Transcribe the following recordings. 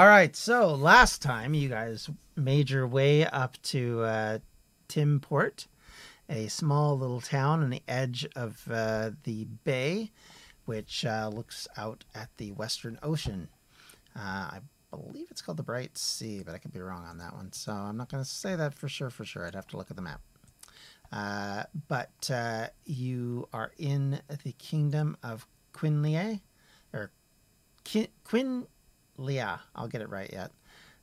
All right, so last time you guys made your way up to uh, Timport, a small little town on the edge of uh, the bay, which uh, looks out at the Western Ocean. Uh, I believe it's called the Bright Sea, but I could be wrong on that one. So I'm not going to say that for sure. For sure, I'd have to look at the map. Uh, but uh, you are in the kingdom of Quinlia, or Qu- Quinlia. I'll get it right yet,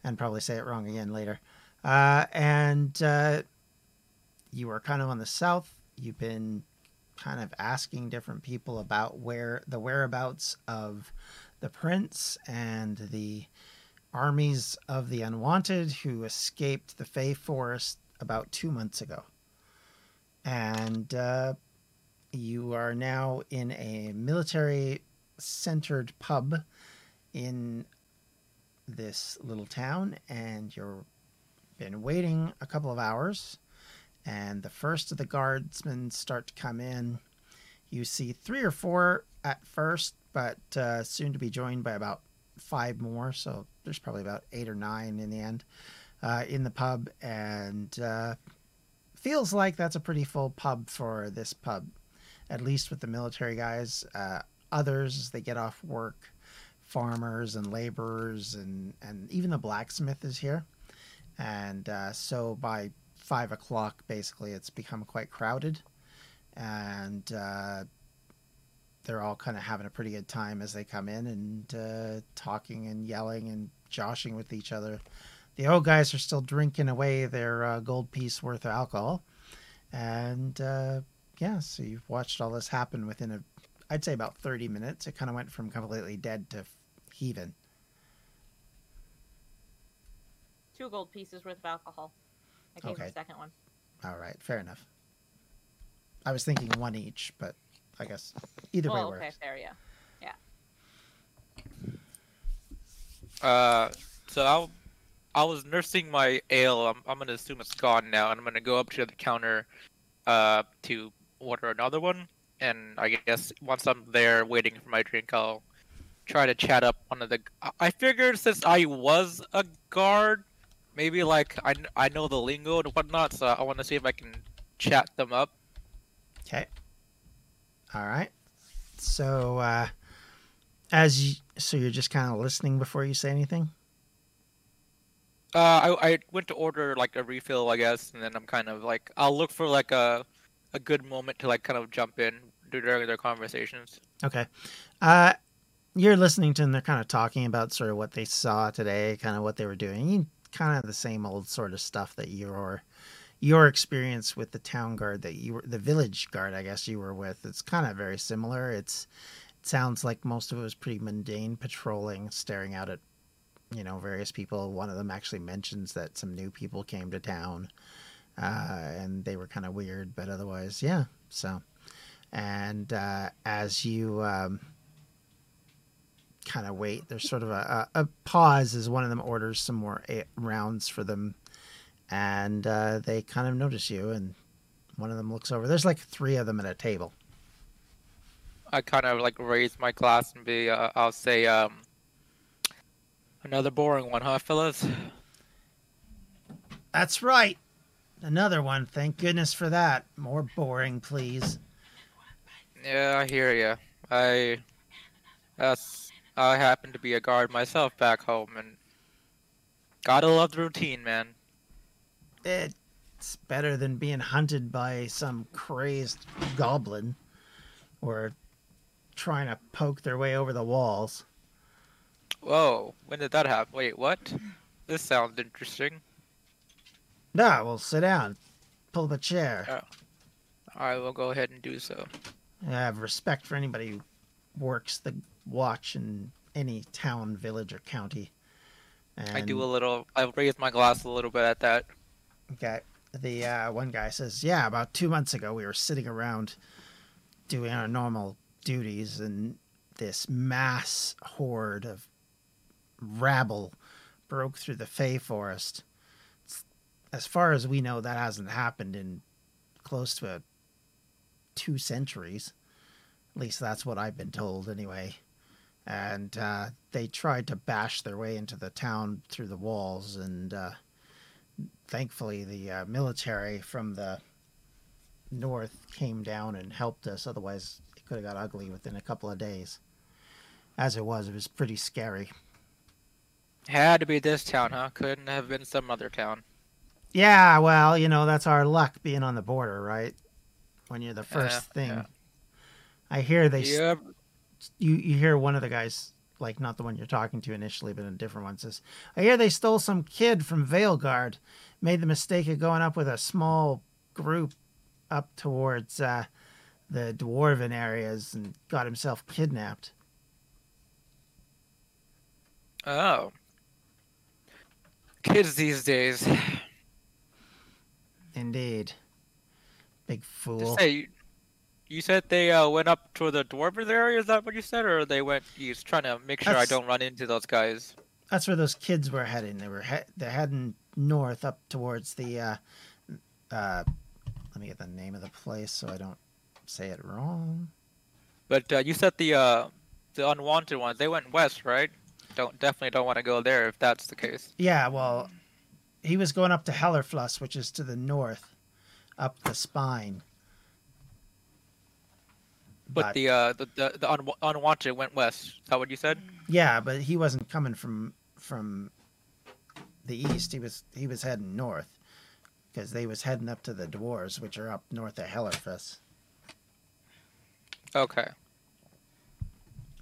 and probably say it wrong again later. Uh, and uh, you are kind of on the south. You've been kind of asking different people about where the whereabouts of the prince and the armies of the unwanted who escaped the Fey Forest about two months ago and uh, you are now in a military centered pub in this little town and you're been waiting a couple of hours and the first of the guardsmen start to come in you see three or four at first but uh, soon to be joined by about five more so there's probably about eight or nine in the end uh, in the pub and uh, feels like that's a pretty full pub for this pub, at least with the military guys. Uh, others, as they get off work, farmers and laborers, and, and even the blacksmith is here. And uh, so by five o'clock, basically, it's become quite crowded. And uh, they're all kind of having a pretty good time as they come in and uh, talking and yelling and joshing with each other the old guys are still drinking away their uh, gold piece worth of alcohol. And uh, yeah, so you've watched all this happen within a, I'd say about 30 minutes. It kind of went from completely dead to heaving. Two gold pieces worth of alcohol. I gave Okay. the second one. All right, fair enough. I was thinking one each, but I guess either way Oh, okay, works. fair, yeah. Yeah. Uh, so I'll, I was nursing my ale. I'm, I'm gonna assume it's gone now, and I'm gonna go up to the counter, uh, to order another one. And I guess once I'm there waiting for my drink, I'll try to chat up one of the. I- figured since I was a guard, maybe like I, I know the lingo and whatnot, so I want to see if I can chat them up. Okay. All right. So, uh, as you, so you're just kind of listening before you say anything. Uh, I, I went to order like a refill, I guess, and then I'm kind of like I'll look for like a a good moment to like kind of jump in during their conversations. Okay. Uh, you're listening to them. They're kind of talking about sort of what they saw today, kind of what they were doing. Kind of the same old sort of stuff that your your experience with the town guard that you were the village guard, I guess you were with. It's kind of very similar. It's it sounds like most of it was pretty mundane patrolling, staring out at you know various people. One of them actually mentions that some new people came to town, uh, and they were kind of weird, but otherwise, yeah. So and uh, as you um, kind of wait, there's sort of a, a, a pause as one of them orders some more rounds for them, and uh, they kind of notice you, and one of them looks over. There's like three of them at a table. I kind of like raise my glass and be uh, I'll say um another boring one, huh, fellas? That's right. Another one. Thank goodness for that. More boring, please. Yeah, I hear ya. I that's I happen to be a guard myself back home, and gotta love the routine, man. It's better than being hunted by some crazed goblin or trying to poke their way over the walls. Whoa, when did that happen? Wait, what? This sounds interesting. No, well, sit down. Pull up a chair. Uh, I will go ahead and do so. I have respect for anybody who works the watch in any town, village, or county. And, I do a little. I raise my glass a little bit at that. Okay. The uh, one guy says, "Yeah, about two months ago, we were sitting around doing our normal duties, and this mass horde of rabble broke through the Fey Forest. As far as we know, that hasn't happened in close to a, two centuries. At least that's what I've been told, anyway. And uh, they tried to bash their way into the town through the walls. And uh, thankfully, the uh, military from the north came down and helped us. Otherwise, it could have got ugly within a couple of days. As it was, it was pretty scary. Had to be this town, huh? Couldn't have been some other town. Yeah, well, you know, that's our luck being on the border, right? When you're the first Yeah, thing. yeah. I hear they Yeah, you you hear one of the guys like not the one you're talking to initially, but a different one says, "I hear they stole some kid from Veilguard, made the mistake of going up with a small group up towards uh, the dwarven areas and got himself kidnapped." Oh. Kids these days. Indeed, big fool. Just say, you, said they uh, went up to the dwarven area. Is that what you said, or they went east, trying to make sure That's- I don't run into those guys? That's where those kids were heading. They were he- they're heading north up towards the. Uh, uh, let me get the name of the place so I don't say it wrong. But uh, you said the uh, the unwanted ones. They went west, right? Don't definitely don't want to go there if that's the case. Yeah, well, he was going up to Hellerfluss, which is to the north, up the spine. But, the uh the the, the un- unwanted went west. Is that what you said? yeah, but he wasn't coming from from the east. He was he was heading north because they was heading up to the dwarves, which are up north of Hellerfluss. Okay.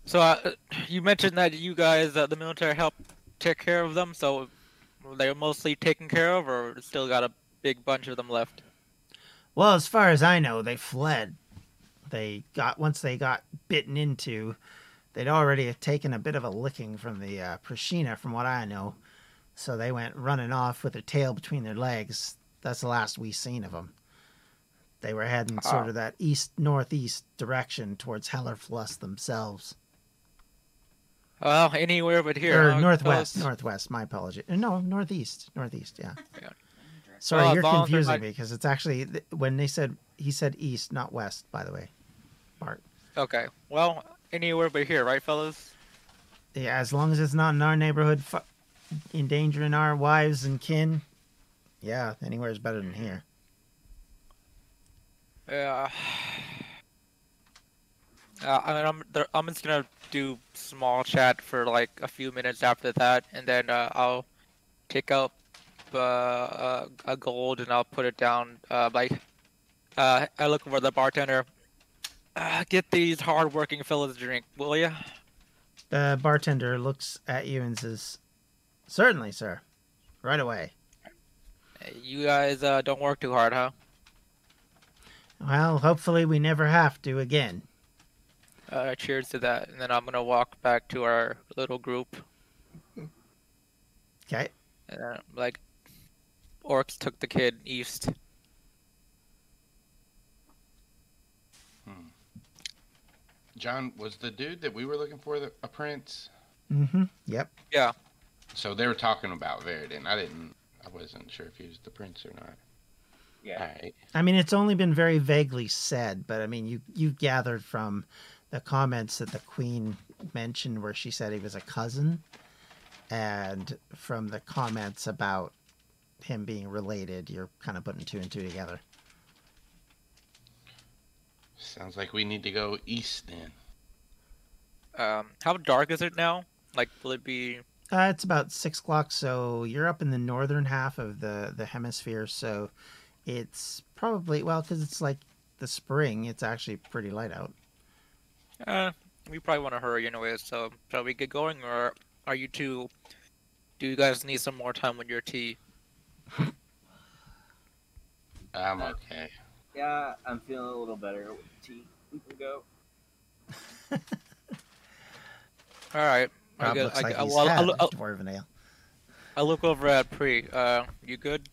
So uh, you mentioned that you guys, uh, the military, helped take care of them. So they're mostly taken care of, or still got a big bunch of them left? Well, as far as I know, they fled. They got once they got bitten into, they'd already taken a bit of a licking from the uh, Prashina, from what I know. So they went running off with their tail between their legs. That's the last we seen of them. They were heading sort of that east northeast direction towards Hellerfluss themselves, Well, anywhere but here. or northwest. Northwest. My apology. Uh, No, northeast. Northeast. Yeah. Yeah. Sorry, Well, you're long as they're confusing not- me because it's actually when they said he said east, not west. By the way, Bart. Okay. Well, anywhere but here, right, fellas? Yeah, as long as it's not in our neighborhood, fu- endangering our wives and kin. Yeah, anywhere is better than here. Yeah. Uh, I mean, I'm I'm just gonna do small chat for like a few minutes after that, and then uh, I'll take out uh, uh, a gold and I'll put it down. Uh, like, uh, I look for the bartender. Uh, get these hard-working fellas a drink, will you? The bartender looks at you and says, "Certainly, sir. Right away." You guys uh, don't work too hard, huh? Well, hopefully we never have to again. Uh, cheers to that. And then I'm gonna walk back to our little group. Okay. And uh, like, orcs took the kid east. John, was the dude that we were looking for the, a prince? Mm-hmm. Yep. Yeah. So they were talking about Veridin. I didn't. I wasn't sure if he was the prince or not. Yeah. All right. I mean, it's only been very vaguely said, but I mean, you you gathered from the comments that the queen mentioned where she said he was a cousin, and from the comments about him being related, you're kind of putting two and two together. Sounds like we need to go east then. Um, how dark is it now? Like, will it be? Uh, it's about six o'clock, so you're up in the northern half of the the hemisphere. So it's probably well because it's like the spring. It's actually pretty light out. Uh, we probably want to hurry anyway. So, shall we get going, or are you two? Do you guys need some more time with your tea? I'm okay. Yeah, I'm feeling a little better with the tea. We can go. All right. I, get, looks I, like I, he's I, had look- I, dwarven ale. I look over at Pre. Uh, you good?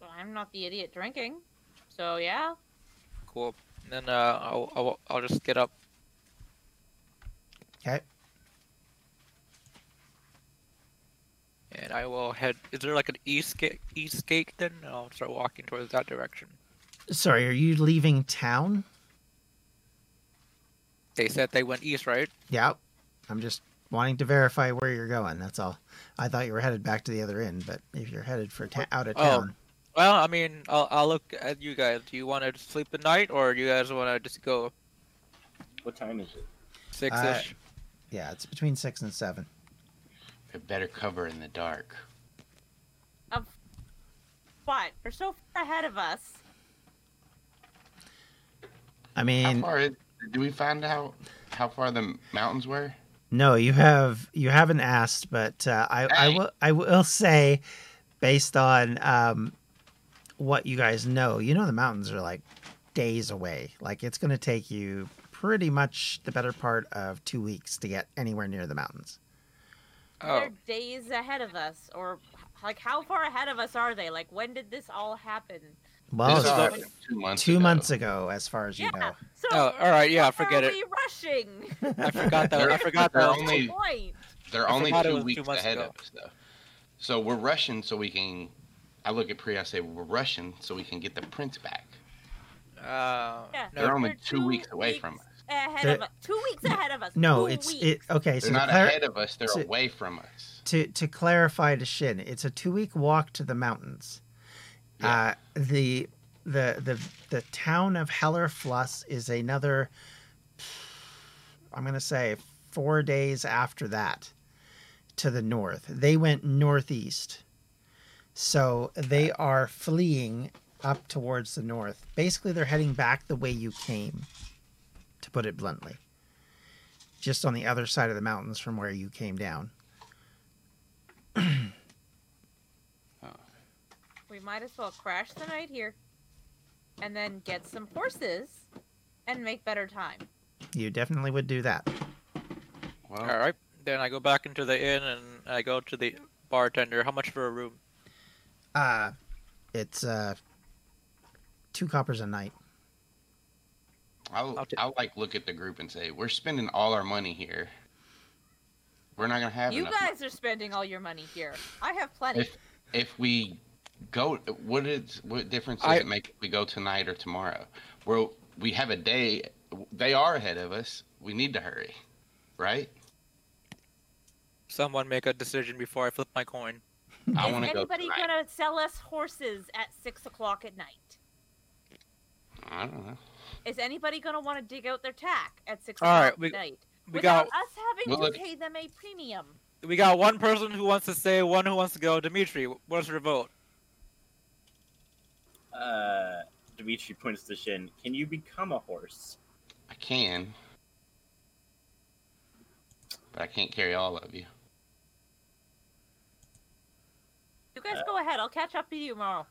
Well, I'm not the idiot drinking. So yeah. Cool. And then uh, I'll, I'll I'll just get up. Okay. And I will head. Is there like an east gate? East gate? Then I'll start walking towards that direction. Sorry, are you leaving town? They said they went east, right? Yeah. I'm just wanting to verify where you're going. That's all. I thought you were headed back to the other end, but if you're headed for ta- out of town. Oh. town, Well, I mean, I'll, I'll look at you guys. Do you want to sleep the night, or do you guys want to just go What time is it? six-ish? Uh, yeah, it's between six and seven. We have better cover in the dark. Of what? They're so far ahead of us. I mean, How mean, far is, do we find out how far the mountains were? no, you have you haven't asked, but uh, I I will I will say, based on um, what you guys know, you know the mountains are like days away. Like it's going to take you pretty much the better part of two weeks to get anywhere near the mountains. Oh, They're days ahead of us, or like how far ahead of us are they? Like when did this all happen? Well, this it's all about happened two months two ago. months ago, as far as you yeah. know. So Oh, all right, yeah, why forget it. rushing? I forgot that. I They're- forgot they're that. only- point? They're I only two was two weeks ahead ago. of us, though. So we're rushing so we can. I look at Pri. I say we're rushing so we can get the prince back. Uh, Yeah. no, They're only They're two two weeks away from us. Ahead They're- of us. Two weeks ahead of us. No, Two it's weeks. it. Okay, so They're not clar- ahead of us. They're so- away from us. to to clarify to Shin, it's a two week walk to the mountains. Uh, the the the the town of Hellerfluss is another. I'm gonna say four days after that, to the north. They went northeast, so they are fleeing up towards the north. Basically, they're heading back the way you came, to put it bluntly. Just on the other side of the mountains from where you came down. We might as well crash the night here, and then get some horses, and make better time. You definitely would do that. Well, all right. Then I go back into the inn and I go to the bartender. How much for a room? Uh it's uh two coppers a night. I'll, I'll ta- I'll like look at the group and say we're spending all our money here. We're not gonna have You enough. guys are spending all your money here. I have plenty. If if we go, what is what difference does I- it make if we go tonight or tomorrow? Well, we have a day. They are ahead of us. We need to hurry, right? Someone make a decision before I flip my coin. I Is want to go anybody gonna sell us horses at six o'clock at night? I don't know. Is anybody gonna want to dig out their tack at six All o'clock right, we- at night We without got us having Well, to look- pay them a premium? we got one person who wants to stay, one who wants to go. Dimitri, what's your vote? Uh, Dimitri points to Shin. Can you become a horse? I can, but I can't carry all of you. You guys Uh, go ahead. I'll catch up with you tomorrow.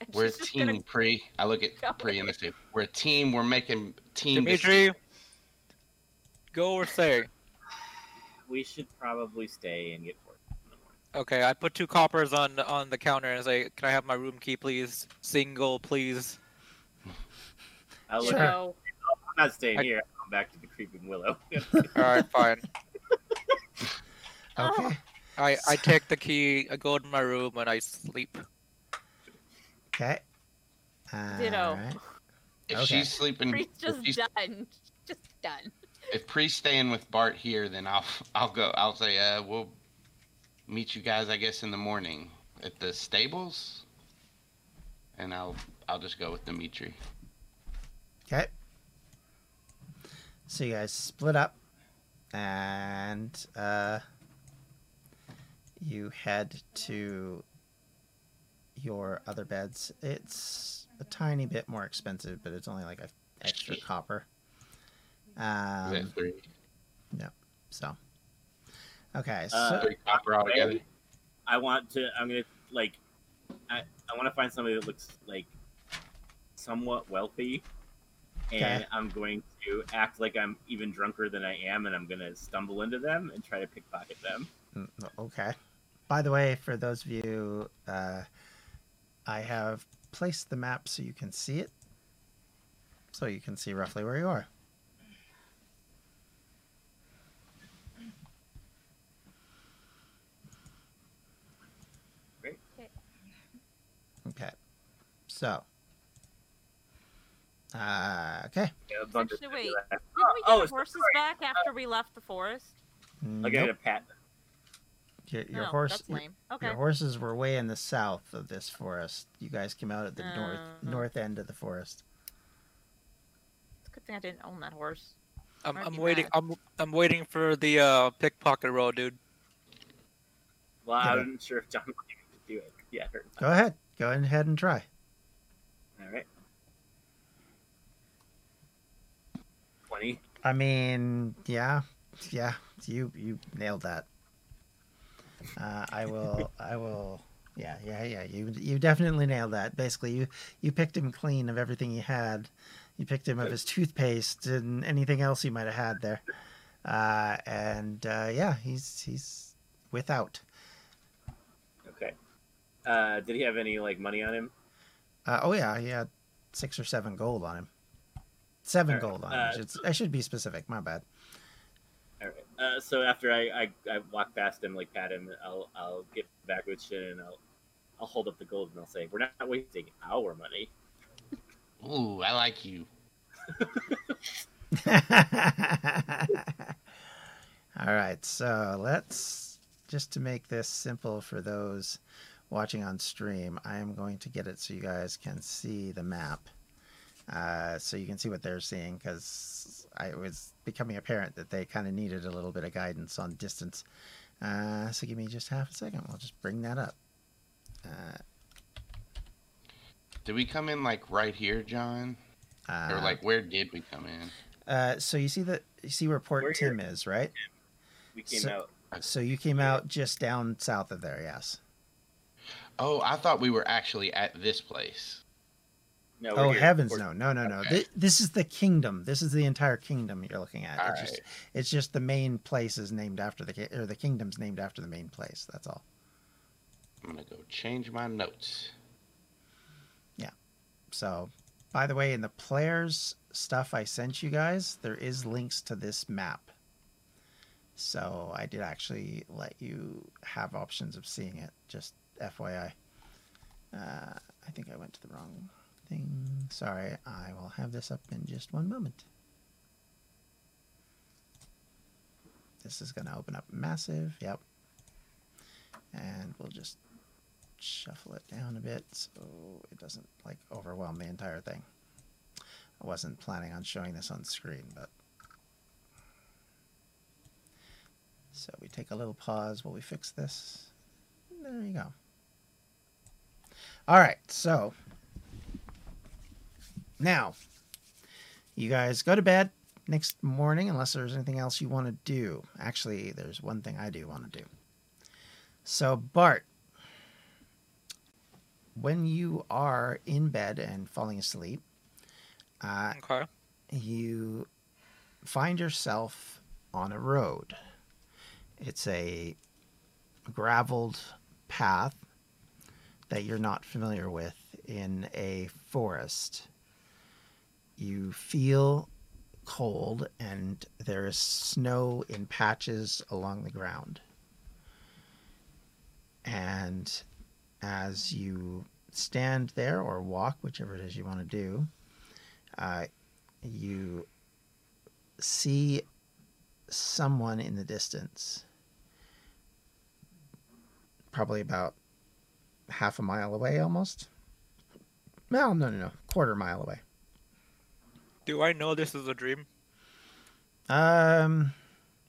And We're a team, gonna- Pre. I look at Go Pre and I say, "We're a team. We're making team." Dimitri, go or stay. We should probably stay and get horses in the morning. Okay, I put two coppers on on the counter and I say, "Can I have my room key, please? Single, please." I'll look Sure. at, So, I'm not staying I- here. I'm back to the Creeping Willow. All right, fine. Okay. I I take the key, I go to my room, and I sleep. Okay. Uh, Ditto. alright. If Okay. she's sleeping, Priest if, just she's, done. Just done. if Pre's staying with Bart here, then I'll I'll go. I'll say, uh, we'll meet you guys, I guess, in the morning at the stables, and I'll I'll just go with Dimitri. Okay. So you guys split up and uh you head to your other beds. It's a tiny bit more expensive, but it's only like a extra copper. Is Um, that three? so okay, so Uh, Three copper altogether. I want to. I'm gonna like. I I want to find somebody that looks like somewhat wealthy, and Okay. I'm going to act like I'm even drunker than I am, and I'm gonna stumble into them and try to pickpocket them. Mm, Okay. By the way, for those of you, uh, I have placed the map so you can see it. So you can see roughly where you are. Great. Okay. Okay. So Uh, okay. Yeah, a bunch of Actually, wait. Didn't we Oh, get so horses sorry. back after we left the forest? I'll get a pat. Your, your no, horse. That's lame. Okay. Your horses were way in the south of this forest. You guys came out at the north Uh-huh. north end of the forest. It's a good thing I didn't own that horse. I'm, I'm waiting. mad. I'm I'm waiting for the uh, pickpocket roll, dude. Well, I Yeah. wasn't sure if John wanted to do it. Yeah. Go ahead. Go ahead and try. All right. Twenty. I mean, yeah, yeah. You you nailed that. Uh, I will. I will. Yeah, yeah, yeah. You you definitely nailed that. Basically, you you picked him clean of everything he had. You picked him of his toothpaste and anything else he might have had there. Uh, and uh, yeah, he's he's without. Okay. Uh, did he have any like money on him? Uh, oh yeah, he had six or seven gold on him. Seven Alright, gold on him. uh, I should, I should be specific. My bad. All right. Uh, so after I, I, I walk past him, like pat him, I'll I'll get back with Shin and I'll I'll hold up the gold and I'll say, "We're not wasting our money." Ooh, I like you. All right, so let's just to make this simple for those watching on stream, I am going to get it so you guys can see the map. Uh, so you can see what they're seeing because it was becoming apparent that they kind of needed a little bit of guidance on distance. Uh, so give me just half a second. We'll just bring that up. Uh, Did we come in like right here, John? uh, Or like where did we come in? uh, so you see that you see where Port We're Tim is, right? We came So- out. So you came out just down south of there, yes. Oh, I thought we were actually at this place. No, Oh here. heavens, We're- no, no, no, no! Okay. Thi- This is the kingdom. This is the entire kingdom you're looking at. All it's just, it's just the main place is named after the or the kingdom's named after the main place. That's all. I'm gonna go change my notes. Yeah. So, by the way, in the players stuff I sent you guys, there is links to this map. So I did actually let you have options of seeing it. Just FYI. Uh, I think I went to the wrong thing. Sorry. I will have this up in just one moment. This is going to open up massive. Yep. And we'll just shuffle it down a bit so it doesn't like overwhelm the entire thing. I wasn't planning on showing this on screen, but so we take a little pause while we fix this. There you go. All right, so now you guys go to bed next morning unless there's anything else you want to do. Actually, there's one thing I do want to do. So Bart, when you are in bed and falling asleep, uh, Okay. you find yourself on a road. It's a graveled path that you're not familiar with in a forest. You feel cold and there is snow in patches along the ground. And as you stand there or walk, whichever it is you want to do, uh, you see someone in the distance, probably about half a mile away almost. No, no, no, no, quarter mile away. Do I know this is a dream? Um,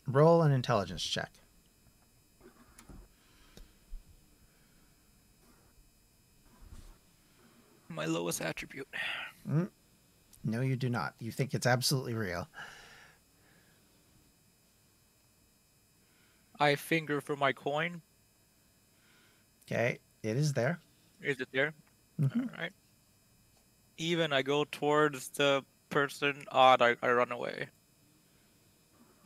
roll an intelligence check. My lowest attribute. No, you do not. You think it's absolutely real. I finger for my coin. Okay, it is there. Is it there? Mhm. All right. Even I go towards the person. Odd, I, I run away.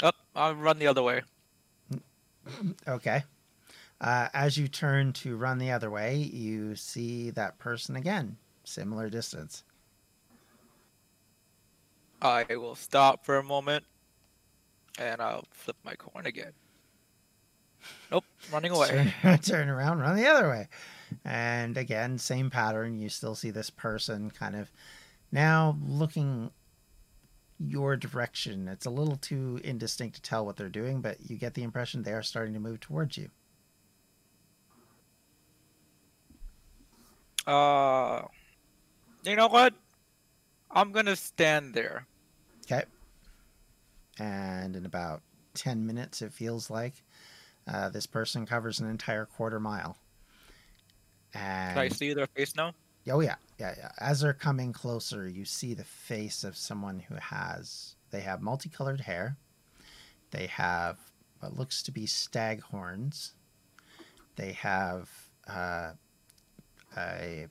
Up, I'll run the other way. Okay. Uh, as you turn to run the other way, you see that person again, similar distance. I will stop for a moment, and I'll flip my coin again. Nope, running away. Turn, turn around, run the other way. And again, same pattern. You still see this person kind of now looking your direction. It's a little too indistinct to tell what they're doing, but you get the impression they are starting to move towards you. Uh, you know what? I'm gonna stand there. Okay. And in about 10 minutes, it feels like, uh, this person covers an entire quarter mile. And Can I see their face now? Oh yeah. As they're coming closer, you see the face of someone who has they have multicolored hair. They have what looks to be stag horns. They have uh, a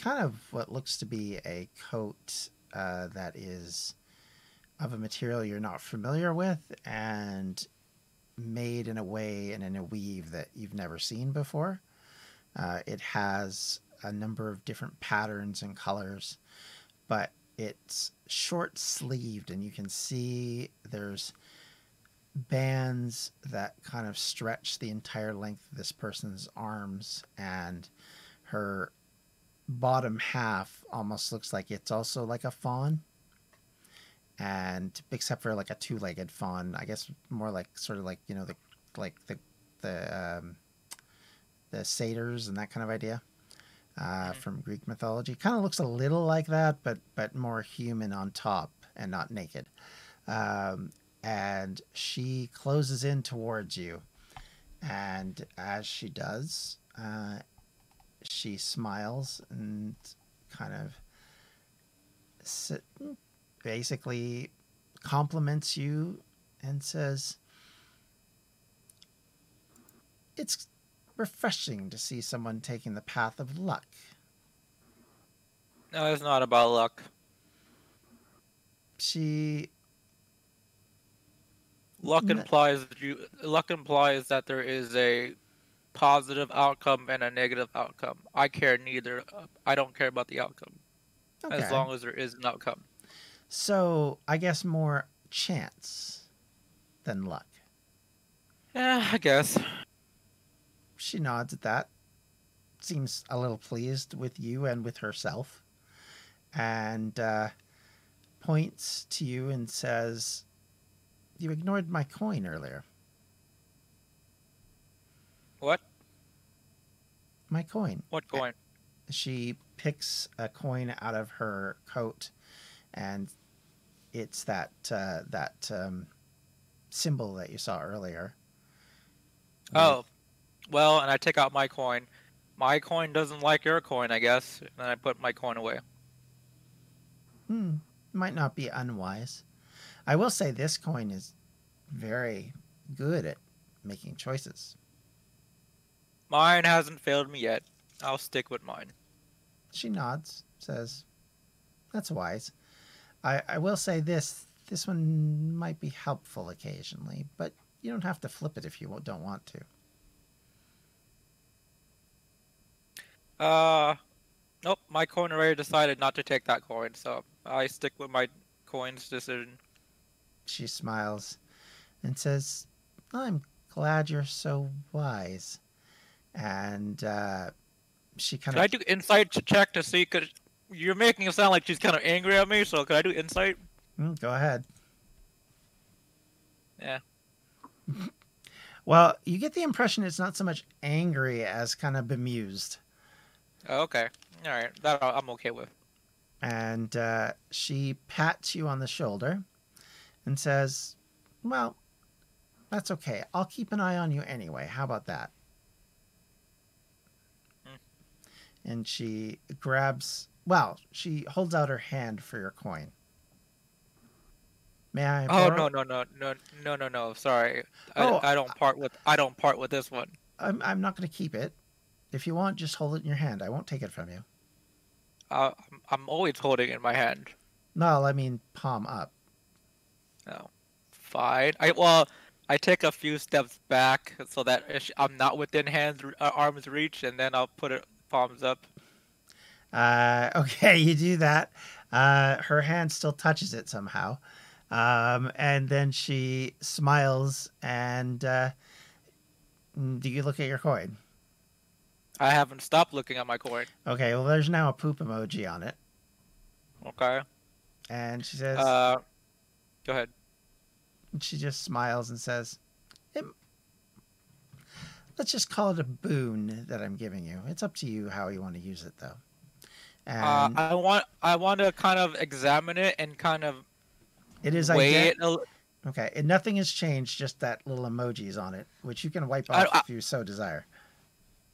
kind of what looks to be a coat uh, that is of a material you're not familiar with and made in a way and in a weave that you've never seen before. Uh, it has a number of different patterns and colors, but it's short sleeved, and you can see there's bands that kind of stretch the entire length of this person's arms, and her bottom half almost looks like it's also like a fawn. And except for like a two-legged fawn, I guess more like sort of like you know the like the the um, the satyrs and that kind of idea uh, from Greek mythology. Kind of looks a little like that, but but more human on top and not naked. Um, and she closes in towards you, and as she does, uh, she smiles and kind of sit, basically compliments you and says, "It's refreshing to see someone taking the path of luck." No, it's not about luck. She Luck implies that you luck implies that there is a positive outcome and a negative outcome. I care neither. I don't care about the outcome okay. as long as there is an outcome. So I guess more chance than luck. Yeah, I guess. She nods at that. Seems a little pleased with you and with herself. And uh, points to you and says, You ignored my coin earlier. What? My coin. What coin? She picks a coin out of her coat, and it's that uh, that um, symbol that you saw earlier. Oh, well, and I take out my coin. My coin doesn't like your coin, I guess, and I put my coin away. Hmm, might not be unwise. I will say this coin is very good at making choices. Mine hasn't failed me yet. I'll stick with mine. She nods, says, "That's wise." I, I will say this: this one might be helpful occasionally, but you don't have to flip it if you don't want to. Uh, nope. My coin already decided not to take that coin, so I stick with my coin's decision. She smiles and says, "I'm glad you're so wise." And uh, she kind Can I of do insight to check to see? Cause you're making it sound like she's kind of angry at me. So can I do insight? Mm, go ahead. Yeah. Well, you get the impression it's not so much angry as kind of bemused. Oh, okay. All right. That I'm okay with. And uh, she pats you on the shoulder and says, Well, that's okay. I'll keep an eye on you anyway. How about that? Hmm. And she grabs, well, she holds out her hand for your coin. May I? Oh borrow- no no no no no no no. Sorry. I, Oh, I don't part with I don't part with this one. I'm, I'm not going to keep it. If you want, just hold it in your hand. I won't take it from you. Uh, I'm, always holding it in my hand. No, I mean palm up. No. Fine. I well, I take a few steps back so that I'm not within hands uh, arm's reach, and then I'll put it palms up. Uh, okay, you do that. Uh, her hand still touches it somehow. Um, and then she smiles and uh, do you look at your coin? I haven't stopped looking at my coin. Okay, well, there's now a poop emoji on it. Okay. And she says, Uh, go ahead. she just smiles and says, "It- "Let's just call it a boon that I'm giving you. It's up to you how you want to use it, though." Uh, And I want I want to kind of examine it and kind of it is weigh ident- it. A, l- Okay, and nothing has changed. Just that little emoji is on it, which you can wipe I- off I- if you so desire.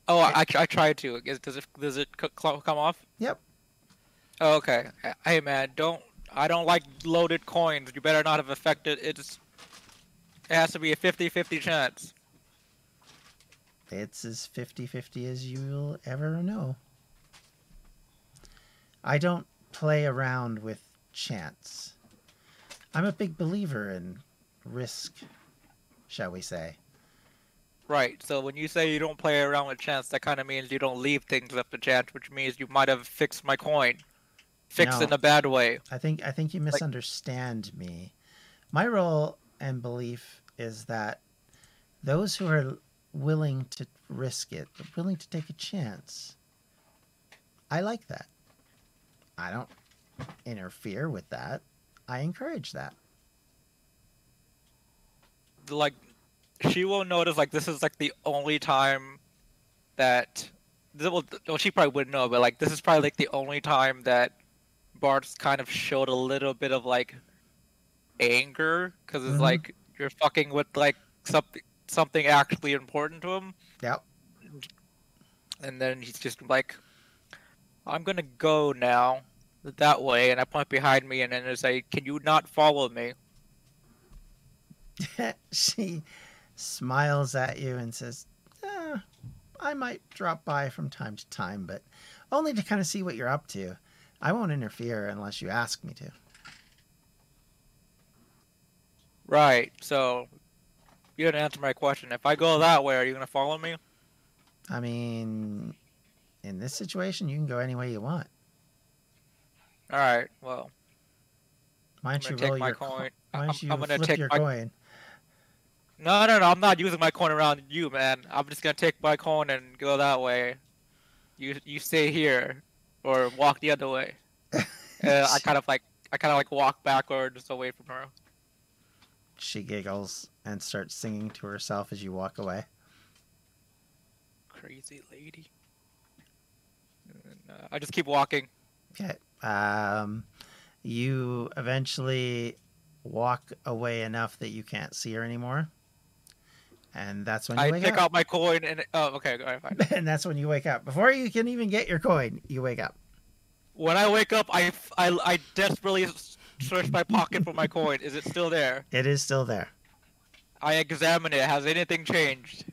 Oh, I, I tried to. Does it does it come off? Yep. Oh, okay. Hey man, don't I don't like loaded coins. You better not have affected. It's it has to be a 50-50 chance. It's as 50-50 as you'll ever know. I don't play around with chance. I'm a big believer in risk, shall we say. Right. So when you say you don't play around with chance, that kind of means you don't leave things up to chance, which means you might have fixed my coin. Fixed No. in a bad way. I think I think you misunderstand me. My role and belief is that those who are willing to risk it, willing to take a chance, I like that. I don't interfere with that. I encourage that. like she will notice like this is like the only time that this, well, well she probably wouldn't know but like this is probably like the only time that Bart's kind of showed a little bit of like anger because it's Mhm. like you're fucking with like something something actually important to him Yep. and then he's just like I'm gonna go now that way and I point behind me and then it's like can you not follow me she smiles at you and says, "Eh, I might drop by from time to time, but only to kind of see what you're up to. I won't interfere unless you ask me to. Right. So you didn't answer my question. If I go that way, are you gonna follow me? I mean, in this situation, you can go any way you want. All right. Well, Why don't you roll your co- coin. Why I'm, don't you I'm flip your my. coin? No, no, no. I'm not using my coin around you, man. I'm just gonna take my coin and go that way. You you stay here, or walk the other way. And I kind of like I kind of like walk backwards away from her. She giggles and starts singing to herself as you walk away. Crazy lady. And, uh, I just keep walking. Okay. Um, you eventually walk away enough that you can't see her anymore, and that's when you I wake pick up. out my coin and oh, okay, all right, fine. and that's when you wake up. Before you can even get your coin, you wake up. When I wake up, I, I, I desperately search my pocket for my coin. Is it still there? It is still there. I examine it. Has anything changed?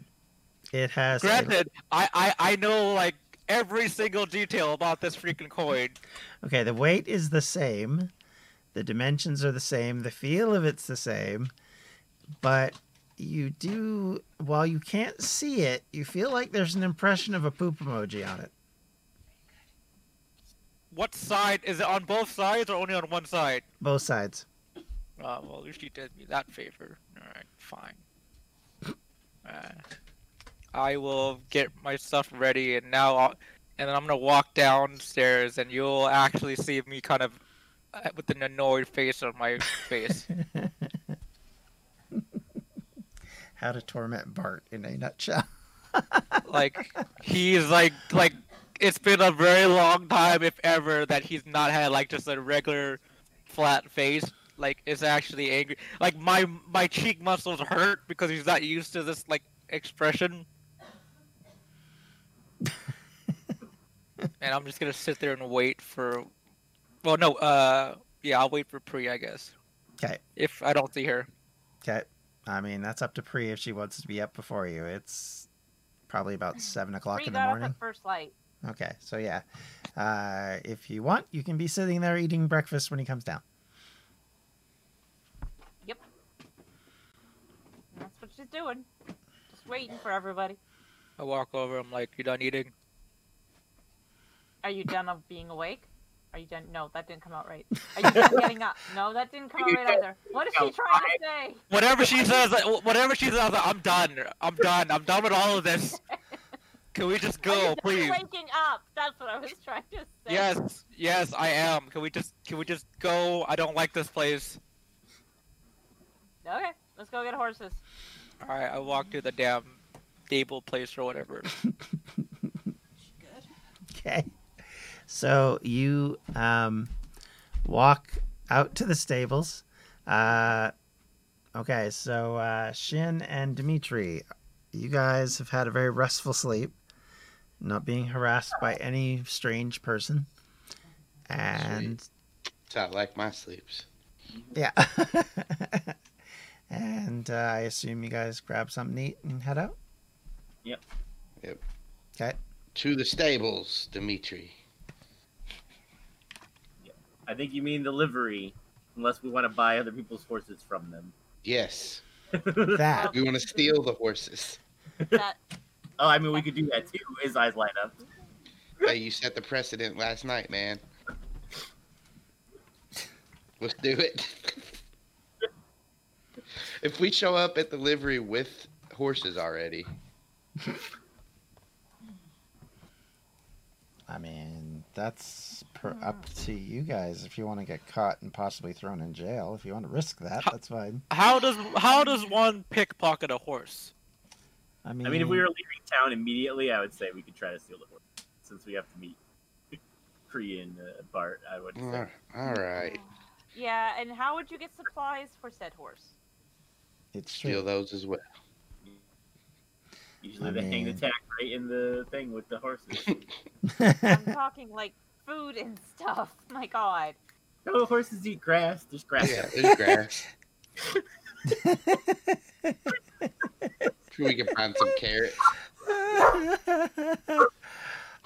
It has. Granted, I, I, I know like every single detail about this freaking coin. okay, the weight is the same, the dimensions are the same, the feel of it's the same, but you do. While you can't see it, you feel like there's an impression of a poop emoji on it. What side is it on both sides or only on one side? Both sides. Uh, well, at least you did me that favor. All right, fine. Uh, I will get my stuff ready, and now, I'll, and then I'm gonna walk downstairs, and you'll actually see me kind of uh, with an annoyed face on my face. How to torment Bart in a nutshell. like he's like like it's been a very long time, if ever, that he's not had like just a regular flat face. Like it's actually angry. Like my my cheek muscles hurt because he's not used to this like expression. and I'm just gonna sit there and wait for. Well, no. Uh, yeah, I'll wait for Pri, I guess. Okay. If I don't see her. Okay. I mean, that's up to Pri if she wants to be up before you. It's probably about seven o'clock Bree in the got up morning. at first light. Okay, so yeah, uh, if you want, you can be sitting there eating breakfast when he comes down. Yep, that's what she's doing. Just waiting for everybody. I walk over. I'm like, "You done eating?" Are you done of being awake? Are you done? No, that didn't come out right. Are you done getting up? No, that didn't come out right either. What is she trying to say? Whatever she says, whatever she says, I'm done. I'm done. I'm done with all of this. Can we just Are go, you please? waking up. That's what I was trying to say. Yes, yes, I am. Can we just can we just go? I don't like this place. Okay, let's go get horses. All right, I walk to the damn stable place or whatever. Good. Okay. So you um, walk out to the stables. Uh, okay, so uh, Shin and Dimitri, you guys have had a very restful sleep, not being harassed by any strange person. And It's not like my sleeps. yeah. and uh, I assume you guys grab something to eat and head out? Yep. Yep. Okay. To the stables, Dimitri. I think you mean the livery, unless we want to buy other people's horses from them. Yes. That. We want to steal the horses. That Oh, I mean, we could do that too. His eyes light up. Hey, you set the precedent last night, man. Let's do it. if we show up at the livery with horses already, I mean, that's per, up to you guys if you want to get caught and possibly thrown in jail. If you want to risk that, How- that's fine. How does how does one pickpocket a horse? I mean, I mean, if we were leaving town immediately, I would say we could try to steal the horse. Since we have to meet Kree and uh, Bart, I would say. all all right, yeah, and how would you get supplies for said horse? it's steal true. those as well. Usually I they hang the mean- tag right in the thing with the horses. I'm talking like food and stuff. My God. no, horses eat grass. There's grass. Yeah, there's grass. Sure we can find some carrots. oh,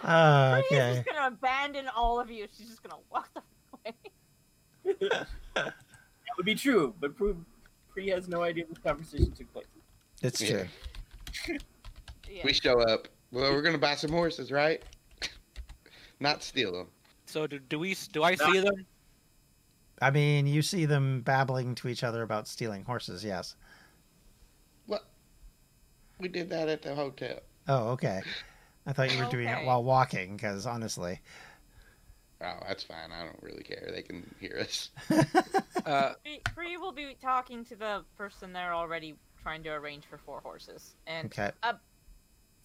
Kree is okay. just gonna abandon all of you. She's just gonna walk the way. That would be true, but Pre, Pre has no idea this conversation took place. It's Yeah. true. Yeah. We show up. Well, we're gonna buy some horses, right? Not steal them. So do, do we do I see them? I mean, you see them babbling to each other about stealing horses, yes. What? We did that at the hotel. Oh, okay. I thought you were doing it while walking, because honestly. Oh, that's fine. I don't really care. They can hear us. Uh, Kree- Kree will be talking to the person there already trying to arrange for four horses and okay.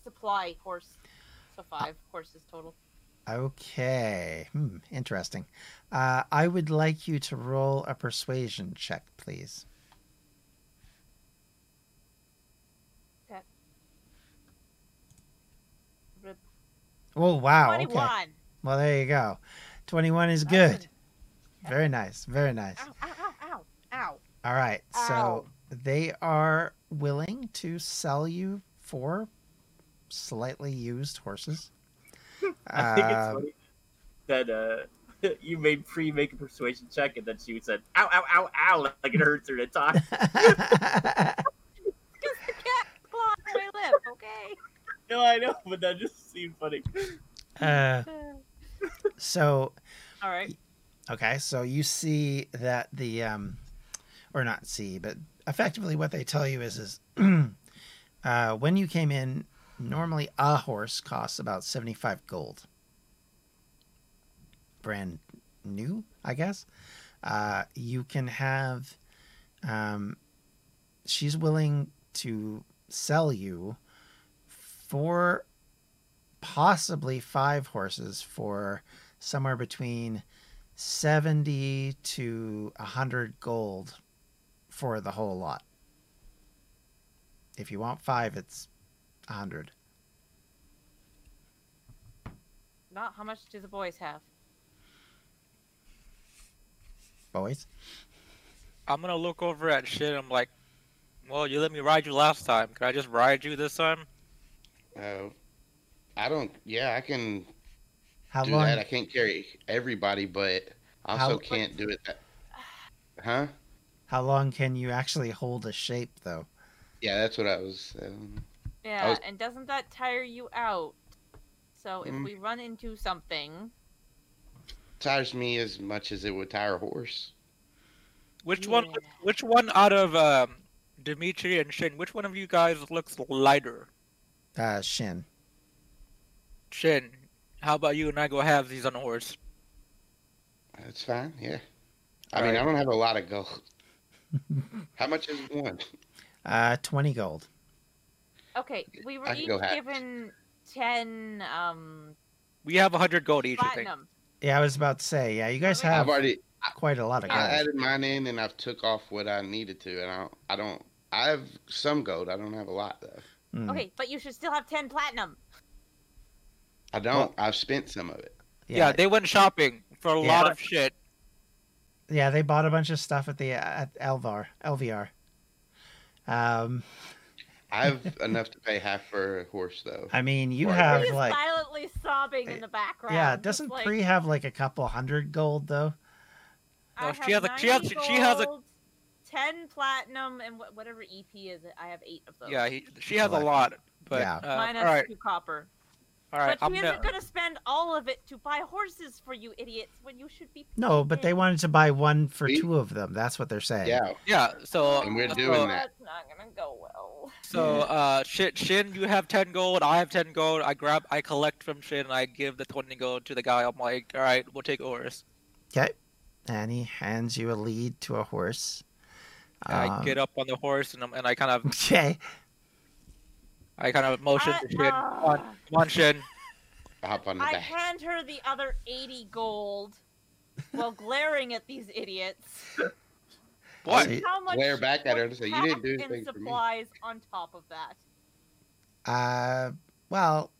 supply horse. So five horses total. Okay. Hmm, interesting. Uh, I would like you to roll a persuasion check, please. Oh, wow. Okay. Twenty-one. Well, there you go. 21 is good. Very nice. Very nice. Ow! Ow! Ow! Ow! Ow! All right. So they are willing to sell you four slightly used horses. I think it's Um, funny that uh, you made Pre make a persuasion check, and then she said, "Ow! Ow! Ow! Ow!" like it hurts her to talk. Because the cat clawed my lip. Okay. no, I know, but that just seemed funny. uh, so All right. Okay, so you see that the um or not see, but effectively what they tell you is is uh when you came in, normally a horse costs about 75 gold. Brand new, I guess. Uh you can have um she's willing to sell you four possibly five horses for somewhere between 70 to 100 gold for the whole lot. If you want five, it's 100. Not how much do the boys have? Boys? I'm gonna look over at shit. I'm like, well, you let me ride you last time. Can I just ride you this time? Oh, I don't. Yeah, I can How do long that. I can't carry everybody, but I also How- can't do it. That, huh? how long can you actually hold a shape though? Yeah, that's what I was. Um, Yeah, was- and doesn't that tire you out? So if Mm. we run into something, tires me as much as it would tire a horse. Which one? Which one out of um, Dimitri and Shin? Which one of you guys looks lighter? Uh Shin. Shin, how about you and I go have these on a horse? That's fine. Yeah. I mean, I don't have a lot of gold. How much is one? Uh, 20 gold. Okay, we were I can each go half. given ten um We have a hundred gold each, I think. platinum. Yeah, I was about to say, yeah, you guys I've I've already quite a lot of I gold. added mine in and I've took off what I needed to, and I don't. I don't. I have some gold. I don't have a lot though. Mm, Okay, but you should still have ten platinum. I don't. I've spent some of it. Yeah, Yeah, they went shopping for a Yeah. lot of shit. yeah, they bought a bunch of stuff at the at Elvar, LVR. Um, I have enough to pay half for a horse though. I mean, you Right. have He's like, silently sobbing in the background. yeah, just doesn't like, Pre have like a couple hundred gold though? I No, she has a- she has- 90 she has a- ten platinum, and whatever EP is it. I have eight of those. Yeah, he, she has a lot. But Yeah. uh, Mine all has right, two copper. All right. but I'm she gonna, isn't gonna spend all of it to buy horses for you idiots when you should be. No, but they wanted to buy one for See? two of them. That's what they're saying. Yeah. yeah. So And we're so- doing that. That's not gonna go well. So, uh, Shin, Shin, you have ten gold. I have ten gold. I grab, I collect from Shin. And I give the twenty gold to the guy. I'm like, all right, we'll take a horse. Okay. And he hands you a lead to a horse. I Um, get up on the horse and, I'm, and I kind of, Okay. I kind of motion I- to Shin. Come on, come on, Shin. Hop on the I back. hand her the other 80 gold while glaring at these idiots. What? See, How much Glare back at her and say, "You didn't do pack anything and for me." supplies on top of that. Uh, well,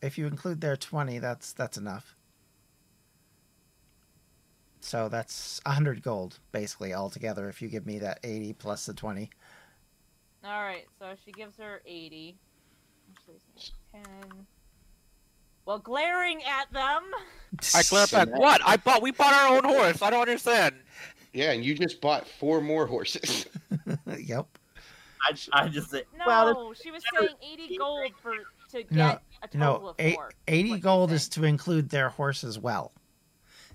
if you include their twenty, that's that's enough. So that's a hundred gold basically altogether. If you give me that eighty plus the twenty. All right, so she gives her 80. Actually, it's 10. While glaring at them, I glare back. now- What? I bought. We bought our own horse. I don't understand. Yeah, and you just bought four more horses. yep. I, I just say, no, well, she was saying 80 gold for to get No, a total No, of eight, four. eighty gold is to include their horse as well.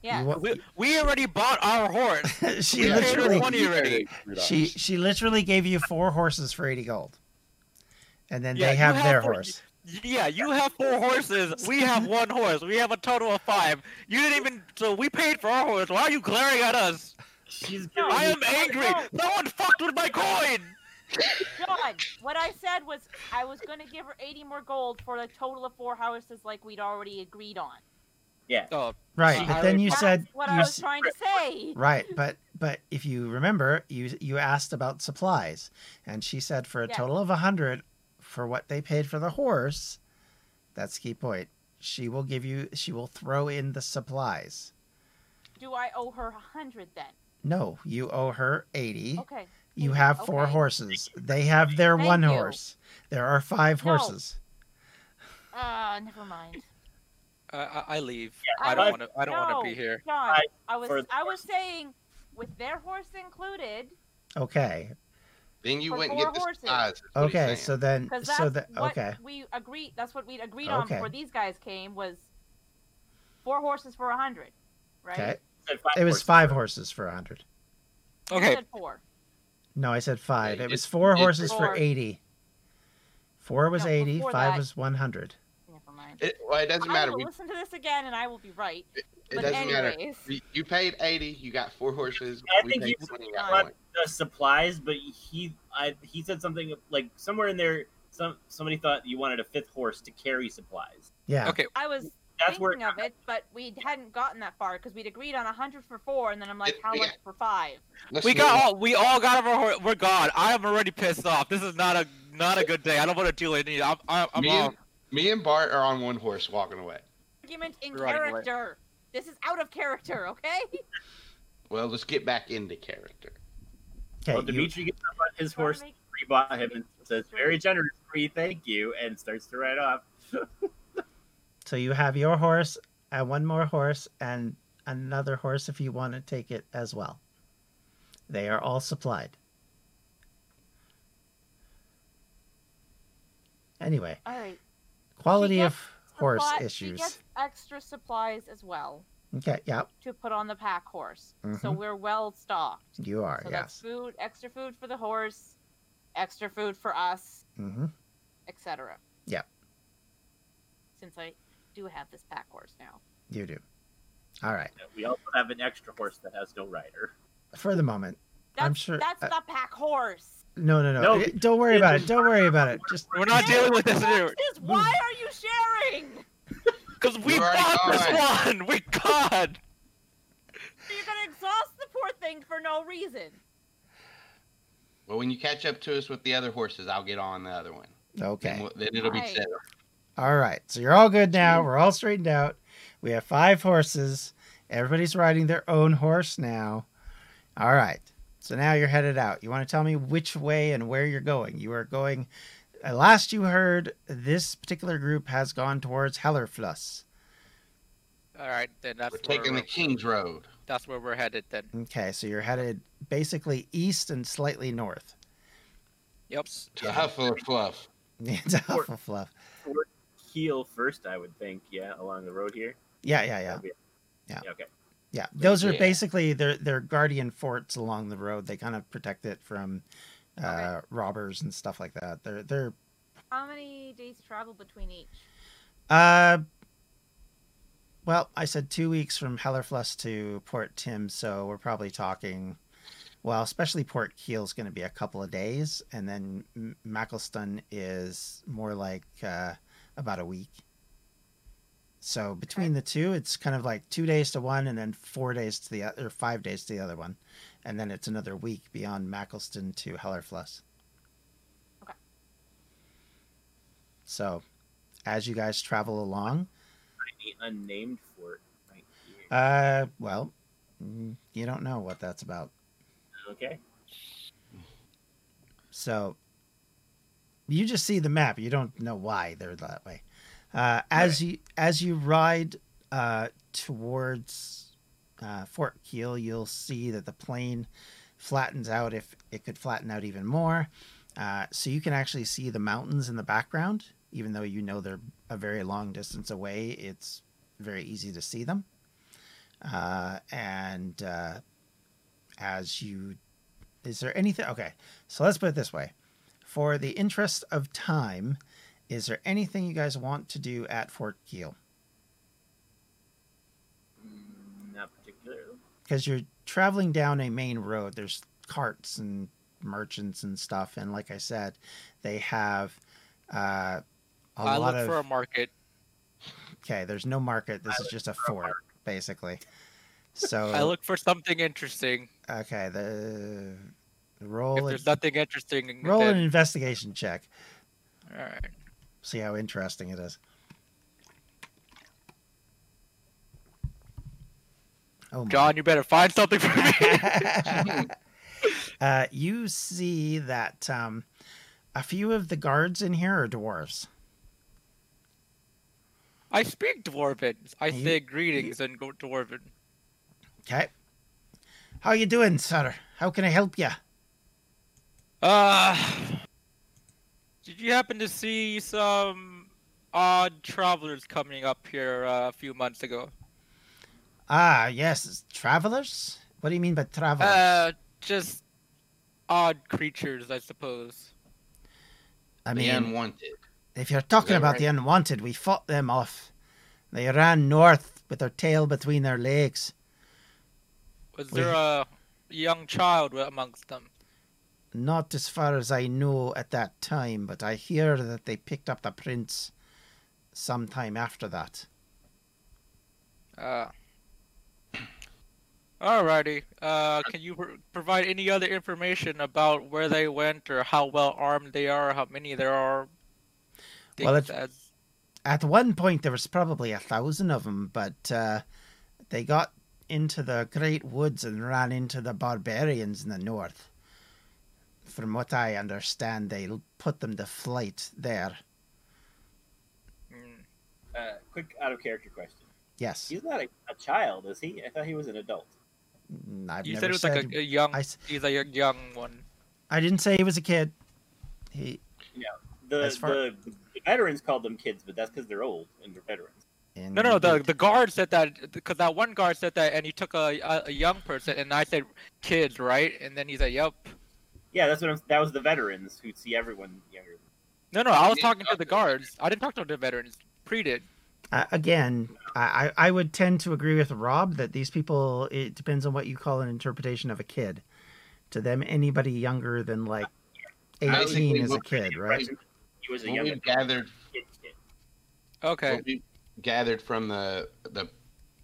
Yeah. You We, we already bought our horse. she We literally already. she she literally gave you four horses for eighty gold, and then Yeah, they have have their four- horse. Yeah, you have four horses. We have one horse. We have a total of five. You didn't even. So we paid for our horse. Why are you glaring at us? she's No, I am angry. No one fucked with my coin. John, what I said was I was going to give her 80 more gold for a total of four houses like we'd already agreed on. Yeah. Oh, Right, She but then you said what you I was s- trying to say. right, but but if you remember, you you asked about supplies, and she said for a Yeah. total of a hundred for what they paid for the horse. That's key point. She will give you. She will throw in the supplies. Do I owe her a hundred then? No, you owe her eighty. Okay. You have four Okay. horses. They have their Thank one you. horse. There are five No. horses. Uh, never mind. I, I, I leave. I I don't don't- want to. I don't want to be here. John, I- I was for- I was saying with their horse included, Okay. Then you For went and get the horses. supplies. is Okay. So then. So that. Okay. we agreed. That's what we'd agreed Okay. on before these guys came was four horses for a hundred, right? Okay. It was five horses for a hundred. You Okay. said four. No, I said five. Yeah, it was four you did horses for four. eighty. Four was No, eighty. Five that- was one hundred. Never mind. It, well, it doesn't I matter. will We, listen to this again, and I will be right. It But doesn't matter. anyways, You- You paid eighty. You got four horses. I we think paid you twenty. Got got- the supplies, but he I, he said something like somewhere in there. Some somebody thought you wanted a fifth horse to carry supplies. Yeah. Okay. I was That's where thinking of it, but we hadn't gotten that far because we'd agreed on a hundred for four, and then I'm like, Yeah, how yeah. much for five? Let's We got on. all. We all got our horse. We're gone. I am already pissed off. This is not a not a good day. I don't want to deal with it. I'm I'm, I'm me, off. and, me and Bart are on one horse walking away. Argument in Running away. character. This is out of character, okay? Well, let's get back into character. Okay. well, you- Dimitri gets up on his horse, make- rebought him, and says, "Very generous, free, thank you," and starts to ride off. so you have your horse and one more horse and another horse if you want to take it as well. They are all supplied. Anyway, All right. quality gets of horse Supply- She issues. Gets extra supplies as well Okay. Yeah. to put on the pack horse, so Mhm. we're well stocked. You are. So that's yes. food, extra food for the horse, extra food for us, hmm etc. Yeah. Since I do have this pack horse now. You do. All right. We also have an extra horse that has no rider. For the moment. That's, I'm sure- That's uh, the pack horse. No, no, no. No, Eh, Don't worry about it. Don't worry about it. Just We're not dealing with this horses, Why are you sharing? Because we You already bought this one. We got. You're gonna exhaust the poor thing for no reason. Well, when you catch up to us with the other horses, I'll get on the other one. okay. Then, we'll- then it'll be Right. settled. All right. So you're all good now. We're all straightened out. We have five horses. Everybody's riding their own horse now. All right. So now you're headed out. You want to tell me which way and where you're going? You are going. Last you heard, this particular group has gone towards Hellerfluss. All right, then that's We're where taking the King's Road. that's where we're headed then. Okay, so you're headed basically east and slightly north. Yep. To Hufflepuff. It's Hufflepuff. Heel first, I would think. Yeah, along the road here. Yeah, yeah, yeah. That'd be- Yeah. Okay. Yeah, those are Yeah. basically their their guardian forts along the road. They kind of protect it from uh, robbers and stuff like that. They're they're How many days travel between each? uh, well, I said two weeks from Hellerfluss to Port Tim, so we're probably talking. Well, especially Fort Keel's going to be a couple of days, and then M- is more like uh, about a week. So between the two, it's kind of like two days to one, and then four days to the other, or five days to the other one, and then it's another week beyond Mackelston to Hellerfluss. Okay. So, as you guys travel along, The unnamed fort right here. uh, well, mm, you don't know what that's about. okay. So you just see the map. You don't know why they're that way. Uh, as you as you ride uh, towards uh, Fort Keel, you'll see that the plain flattens out. If it could flatten out even more, uh, so you can actually see the mountains in the background, even though you know they're a very long distance away. It's very easy to see them. Uh, and uh, as you, is there anything? Okay, so let's put it this way. For the interest of time, is there anything you guys want to do at Fort Keel? Mm, Not particularly. Because you're traveling down a main road. There's carts and merchants and stuff. And like I said, they have uh, a I lot look of. for a market. Okay, there's no market. This I is just a for a fort, basically. So I look for something interesting. okay, the If roll it, there's nothing interesting, roll an investigation check. all right. See how interesting it is. Oh John, you better find something for me. uh, you see that um, a few of the guards in here are dwarves. I speak Dwarven. I You- say greetings and go Dwarven. Okay. How you doing, sir? How can I help you? Uh, did you happen to see some odd travelers coming up here uh, a few months ago? Ah, yes, travelers. What do you mean by travelers? Uh, just odd creatures, I suppose. I the mean, unwanted. if you're talking about right? the unwanted, we fought them off. They ran north with their tail between their legs. Was We- there a young child amongst them? Not as far as I know at that time, but I hear that they picked up the prince sometime after that. Uh. Alrighty. Uh, can you pr- provide any other information about where they went, or how well armed they are, how many there are? Well, Things it's- At one point, there was probably a thousand of them, but uh, they got into the great woods and ran into the barbarians in the north. From what I understand, they put them to flight there. Mm. Uh, quick out of character question. Yes, He's not a, a child, is he? I thought he was an adult. I've You never said it was said. like a, a young. I s- He's a young one. I didn't say he was a kid. He The, far- the, the veterans called them kids, but that's because they're old and they're veterans. No, no, the the guard said that because that one guard said that, and he took a, a a young person, and I said kids, right? And then he said, "Yep." Yeah, that's what I'm. That was the veterans who see everyone younger. No, no, I was talking to talk the to the guards. I didn't talk to the veterans. Pre did. Uh, again, I, I I would tend to agree with Rob that these people. It depends on what you call an interpretation of a kid. To them, anybody younger than like eighteen Basically, is a what- kid, right? He was a What young we adult gathered kid. kid. Okay. what we gathered from the the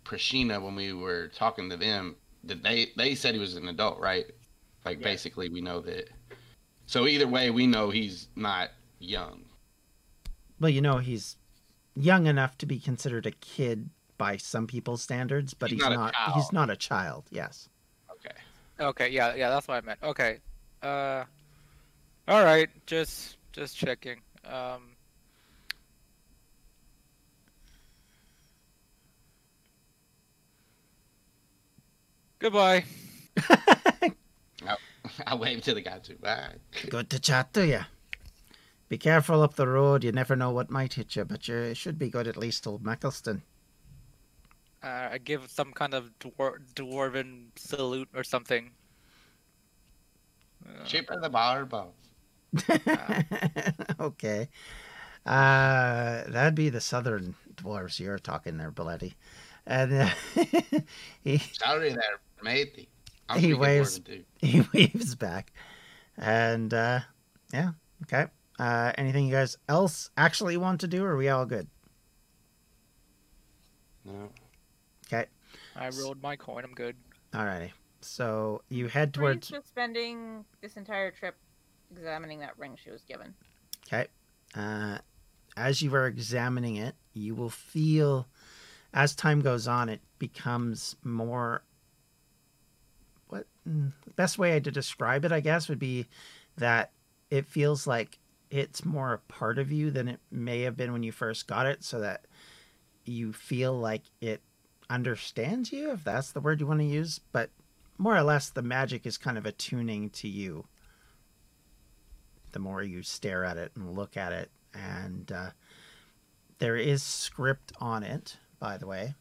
Prashina when we were talking to them that they they said he was an adult, right? Like Yeah. basically we know that. So either way, we know he's not young. Well, you know, he's young enough to be considered a kid by some people's standards, but He's he's, not not. He's not a child. Yes. Okay. Okay. Yeah. Yeah. That's what I meant. Okay. Uh. All right. Just just checking. Um. Goodbye. I waved to the guy too. Bye. Good to chat to you. Be careful up the road. You never know what might hit you, but you should be good at least till Maccleston. Uh, I give some kind of dwar- dwarven salute or something. Uh, Chip of the barber. okay. Uh, that'd be the southern dwarves you're talking there, Belletti. And uh, he, Sorry there, matey. I'm He waves- he waves back. And uh, yeah, okay. Uh, anything you guys else actually want to do, or are we all good? No. Okay. I rolled my coin. I'm good. Alrighty. So you head Agreed towards. to spending this entire trip examining that ring she was given. Okay. Uh, as you are examining it, you will feel, as time goes on, it becomes more. What mm, the best way to describe it, I guess, would be that it feels like it's more a part of you than it may have been when you first got it, so that you feel like it understands you, if that's the word you want to use. But more or less, the magic is kind of attuning to you the more you stare at it and look at it. And uh, there is script on it, by the way,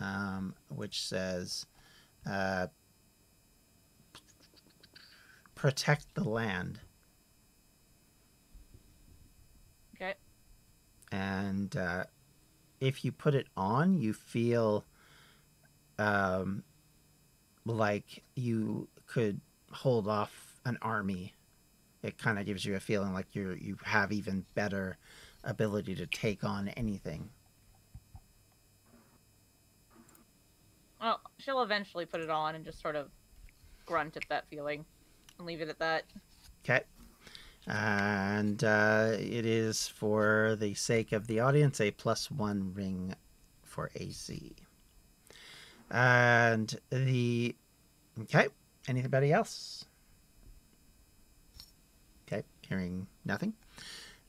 um, which says uh, protect the land. Okay. And uh, if you put it on, you feel um, like you could hold off an army it kind of gives you a feeling like you you have even better ability to take on anything. Well, she'll eventually put it on and just sort of grunt at that feeling and leave it at that. Okay. And uh, it is for the sake of the audience a plus one ring for AZ. And the okay. Anybody else? Okay, hearing nothing.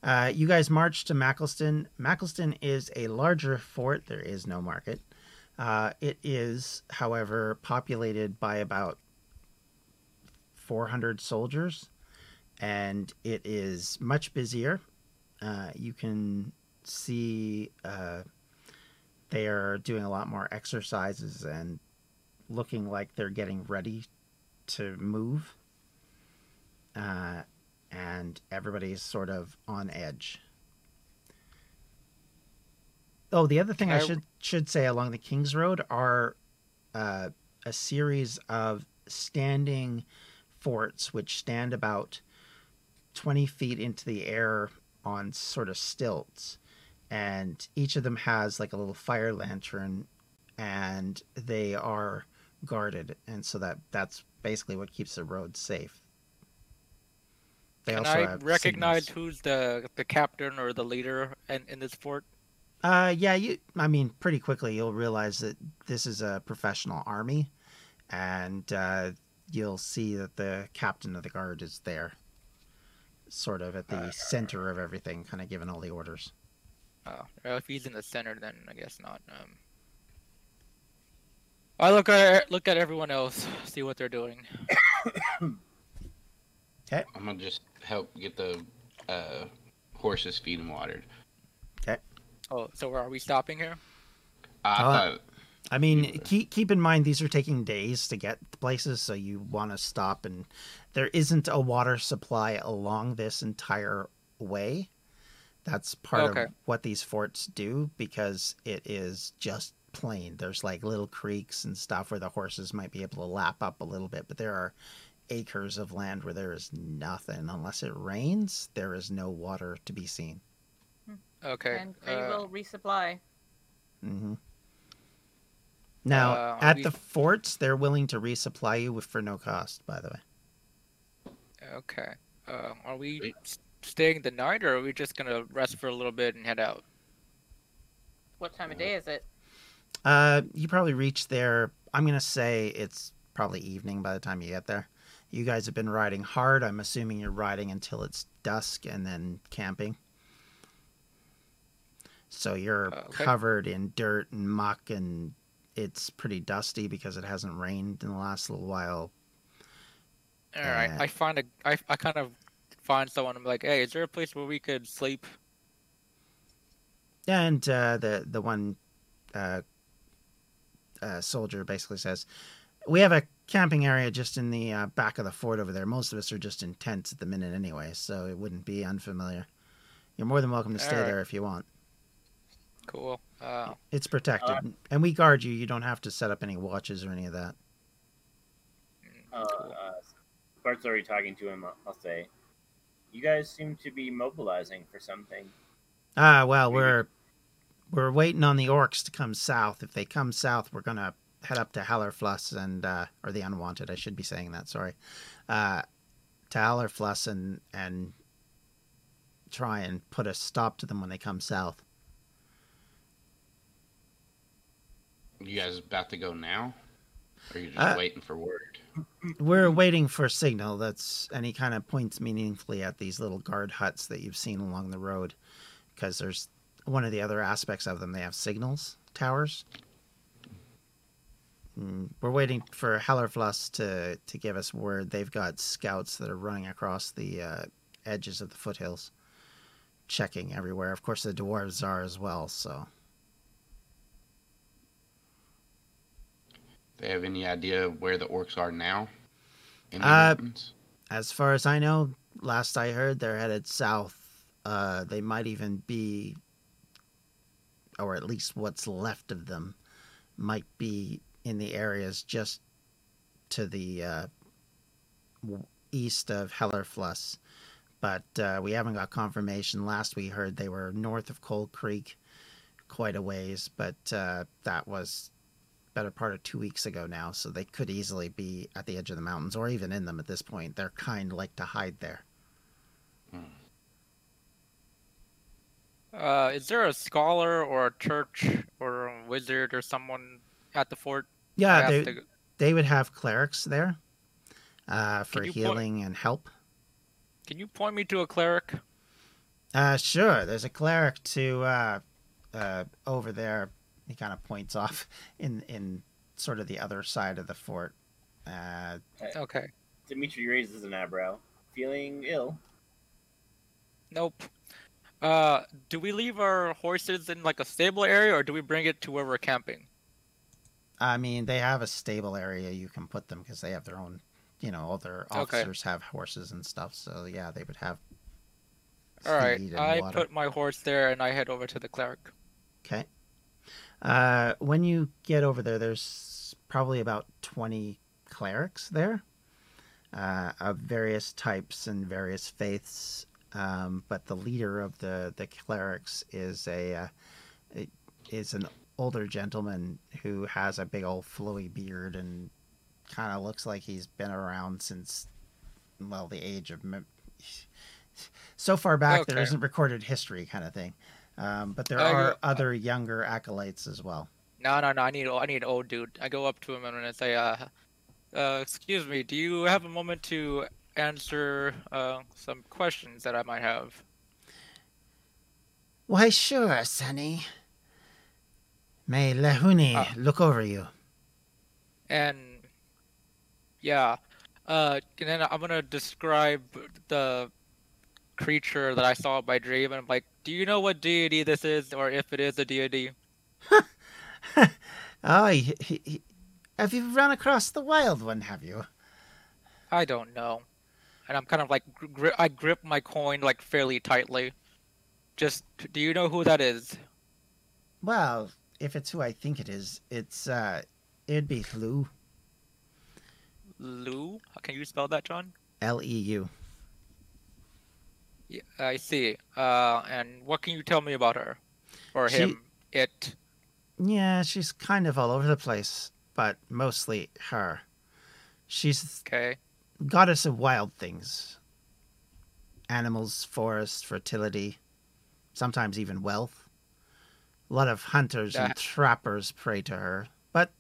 Uh, you guys march to Maccleston. Maccleston is a larger fort. There is no market. Uh, it is, however, populated by about 400 soldiers, and it is much busier. Uh, you can see uh, they are doing a lot more exercises and looking like they're getting ready to move. Uh, and everybody's sort of on edge. Oh, the other thing I, I- should should say along the Kings Road are uh, a series of standing forts which stand about twenty feet into the air on sort of stilts, and each of them has like a little fire lantern, and they are guarded, and so that that's basically what keeps the road safe. They Can also I recognize signals. who's the the captain or the leader in, in this fort? Uh, yeah, you. I mean, pretty quickly you'll realize that this is a professional army, and uh, you'll see that the captain of the guard is there, sort of at the center of everything, kind of giving all the orders. Oh, well, if he's in the center, then I guess not. Um, I look at look at everyone else, see what they're doing. Okay, I'm gonna just help get the uh, horses feed and watered. Okay. Oh, so are we stopping here? I Oh, I mean, keep keep in mind these are taking days to get to places, so you want to stop, and there isn't a water supply along this entire way. That's part Okay. of what these forts do because it is just plain. There's like little creeks and stuff where the horses might be able to lap up a little bit, but there are acres of land where there is nothing. Unless it rains, there is no water to be seen. Okay. And they uh, will resupply. hmm Now, Uh, at we- the forts, they're willing to resupply you with, for no cost, by the way. Okay. Uh, are we Wait. staying the night, or are we just gonna rest for a little bit and head out? What time of day is it? Uh, you probably reach there. I'm gonna say it's probably evening by the time you get there. You guys have been riding hard. I'm assuming you're riding until it's dusk and then camping. So you're Uh, okay. covered in dirt and muck, and it's pretty dusty because it hasn't rained in the last little while. All right. Uh, I find a. I I kind of find someone. I'm like, hey, is there a place where we could sleep? And uh, the the one uh, uh, soldier basically says, "We have a camping area just in the uh, back of the fort over there. Most of us are just in tents at the minute anyway, so it wouldn't be unfamiliar. You're more than welcome to stay Alright. there if you want. Cool. Uh, It's protected, and we guard you. You don't have to set up any watches or any of that. Uh, cool. uh, Bart's already talking to him. I'll- I'll say, you guys seem to be mobilizing for something. Ah, well, Maybe- we're we're waiting on the orcs to come south. If they come south, we're gonna head up to Hallerfluss and uh, or the Unwanted. I should be saying that. Sorry, uh, to Hallerfluss and and try and put a stop to them when they come south. You guys about to go now? Or are you just Uh, waiting for word? We're waiting for a signal. That's and he kind of points meaningfully at these little guard huts that you've seen along the road, because there's one of the other aspects of them. They have signals towers. Mm, We're waiting for Hellerfluss to to give us word. They've got scouts that are running across the uh, edges of the foothills, checking everywhere. Of course, the dwarves are as well. So They have any idea where the orcs are now? In the Uh, as far as I know, last I heard, they're headed south. Uh, they might even be, or at least what's left of them, might be in the areas just to the uh, east of Hellerfluss. But uh, we haven't got confirmation. Last we heard, they were north of Cold Creek, quite a ways, but uh, that was better part of two weeks ago now, so they could easily be at the edge of the mountains or even in them at this point. They're kind like to hide there. uh, is there a scholar or a church or a wizard or someone at the fort? Yeah, they, to- they would have clerics there uh, for healing and help. Can you point me to a cleric? Uh, sure, there's a cleric to uh, uh, over there. He kind of points off in in sort of the other side of the fort. Uh, Okay. Dimitri raises an eyebrow, feeling ill. Nope. Uh, do we leave our horses in like a stable area, or do we bring it to where we're camping? I mean, they have a stable area you can put them because they have their own. You know, all their Okay. officers have horses and stuff. So yeah, they would have. All right. I water. put my horse there, and I head over to the cleric. Okay. Uh, when you get over there, there's probably about 20 clerics there uh, of various types and various faiths. Um, but the leader of the, the clerics is a uh, is an older gentleman who has a big old flowy beard and kind of looks like he's been around since well the age of so far back there Okay. isn't recorded history kind of thing. Um, but there I go- are other younger acolytes as well. No, no, no. I need, I need an old dude. I go up to him and I say, uh, uh, excuse me, do you have a moment to answer uh, some questions that I might have? Why, sure, Sonny. May Lehuni Uh, look over you. And yeah, uh, and then I'm gonna describe the creature that I saw by dream, and I'm like, do you know what deity this is, or if it is a deity? Oh, he, he, he- have you run across the wild one, have you? I don't know. And I'm kind of like, gri- I grip my coin like fairly tightly. just do you know who that is? Well, if it's who I think it is, it's uh, it'd be Leu. Leu? How can you spell that, John? L E U. Yeah, I see. Uh, and what can you tell me about her? Or She- him? It? Yeah, she's kind of all over the place, but mostly her. She's Okay. goddess of wild things animals, forests, fertility, sometimes even wealth. A lot of hunters and trappers pray to her, but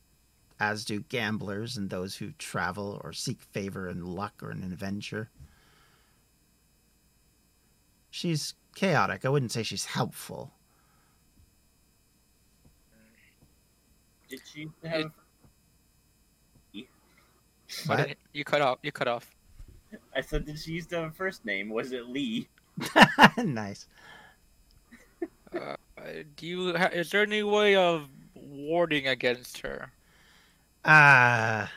as do gamblers and those who travel or seek favor and luck or an adventure. She's chaotic. I wouldn't say she's helpful. Did she have? What What? you cut off. You cut off. I said, did she used to have a first name? Was it Lee? nice. Uh, do you? Ha- is there any way of warding against her? Ah,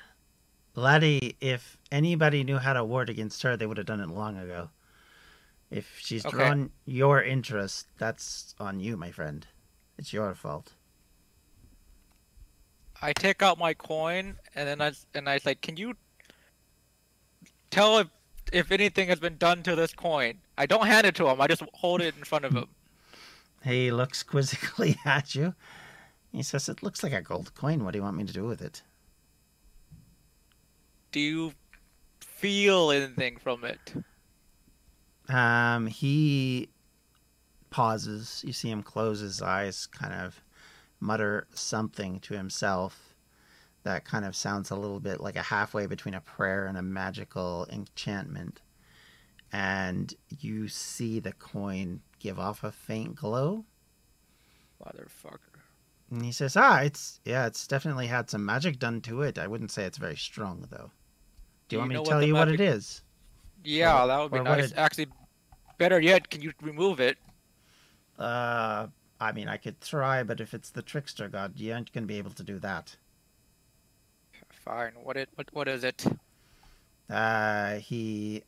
laddie, if anybody knew how to ward against her, they would have done it long ago. If she's Okay. drawn your interest, that's on you, my friend. It's your fault. I take out my coin and then I and I like, can you tell if if anything has been done to this coin? I don't hand it to him. I just hold it in front of him. He looks quizzically at you. He says, It looks like a gold coin. What do you want me to do with it? Do you feel anything from it? Um, he pauses. You see him close his eyes, kind of mutter something to himself that kind of sounds a little bit like a halfway between a prayer and a magical enchantment. And you see the coin give off a faint glow. Motherfucker. And he says, Ah, it's, yeah, it's definitely had some magic done to it. I wouldn't say it's very strong, though. Do you want me to tell you what it is? Yeah, Or- that would be nice. it- Actually, better yet, can you remove it? Uh, I mean, I could try, but if it's the trickster god, you aren't going to be able to do that. Fine. What it? What? What is it? Uh, he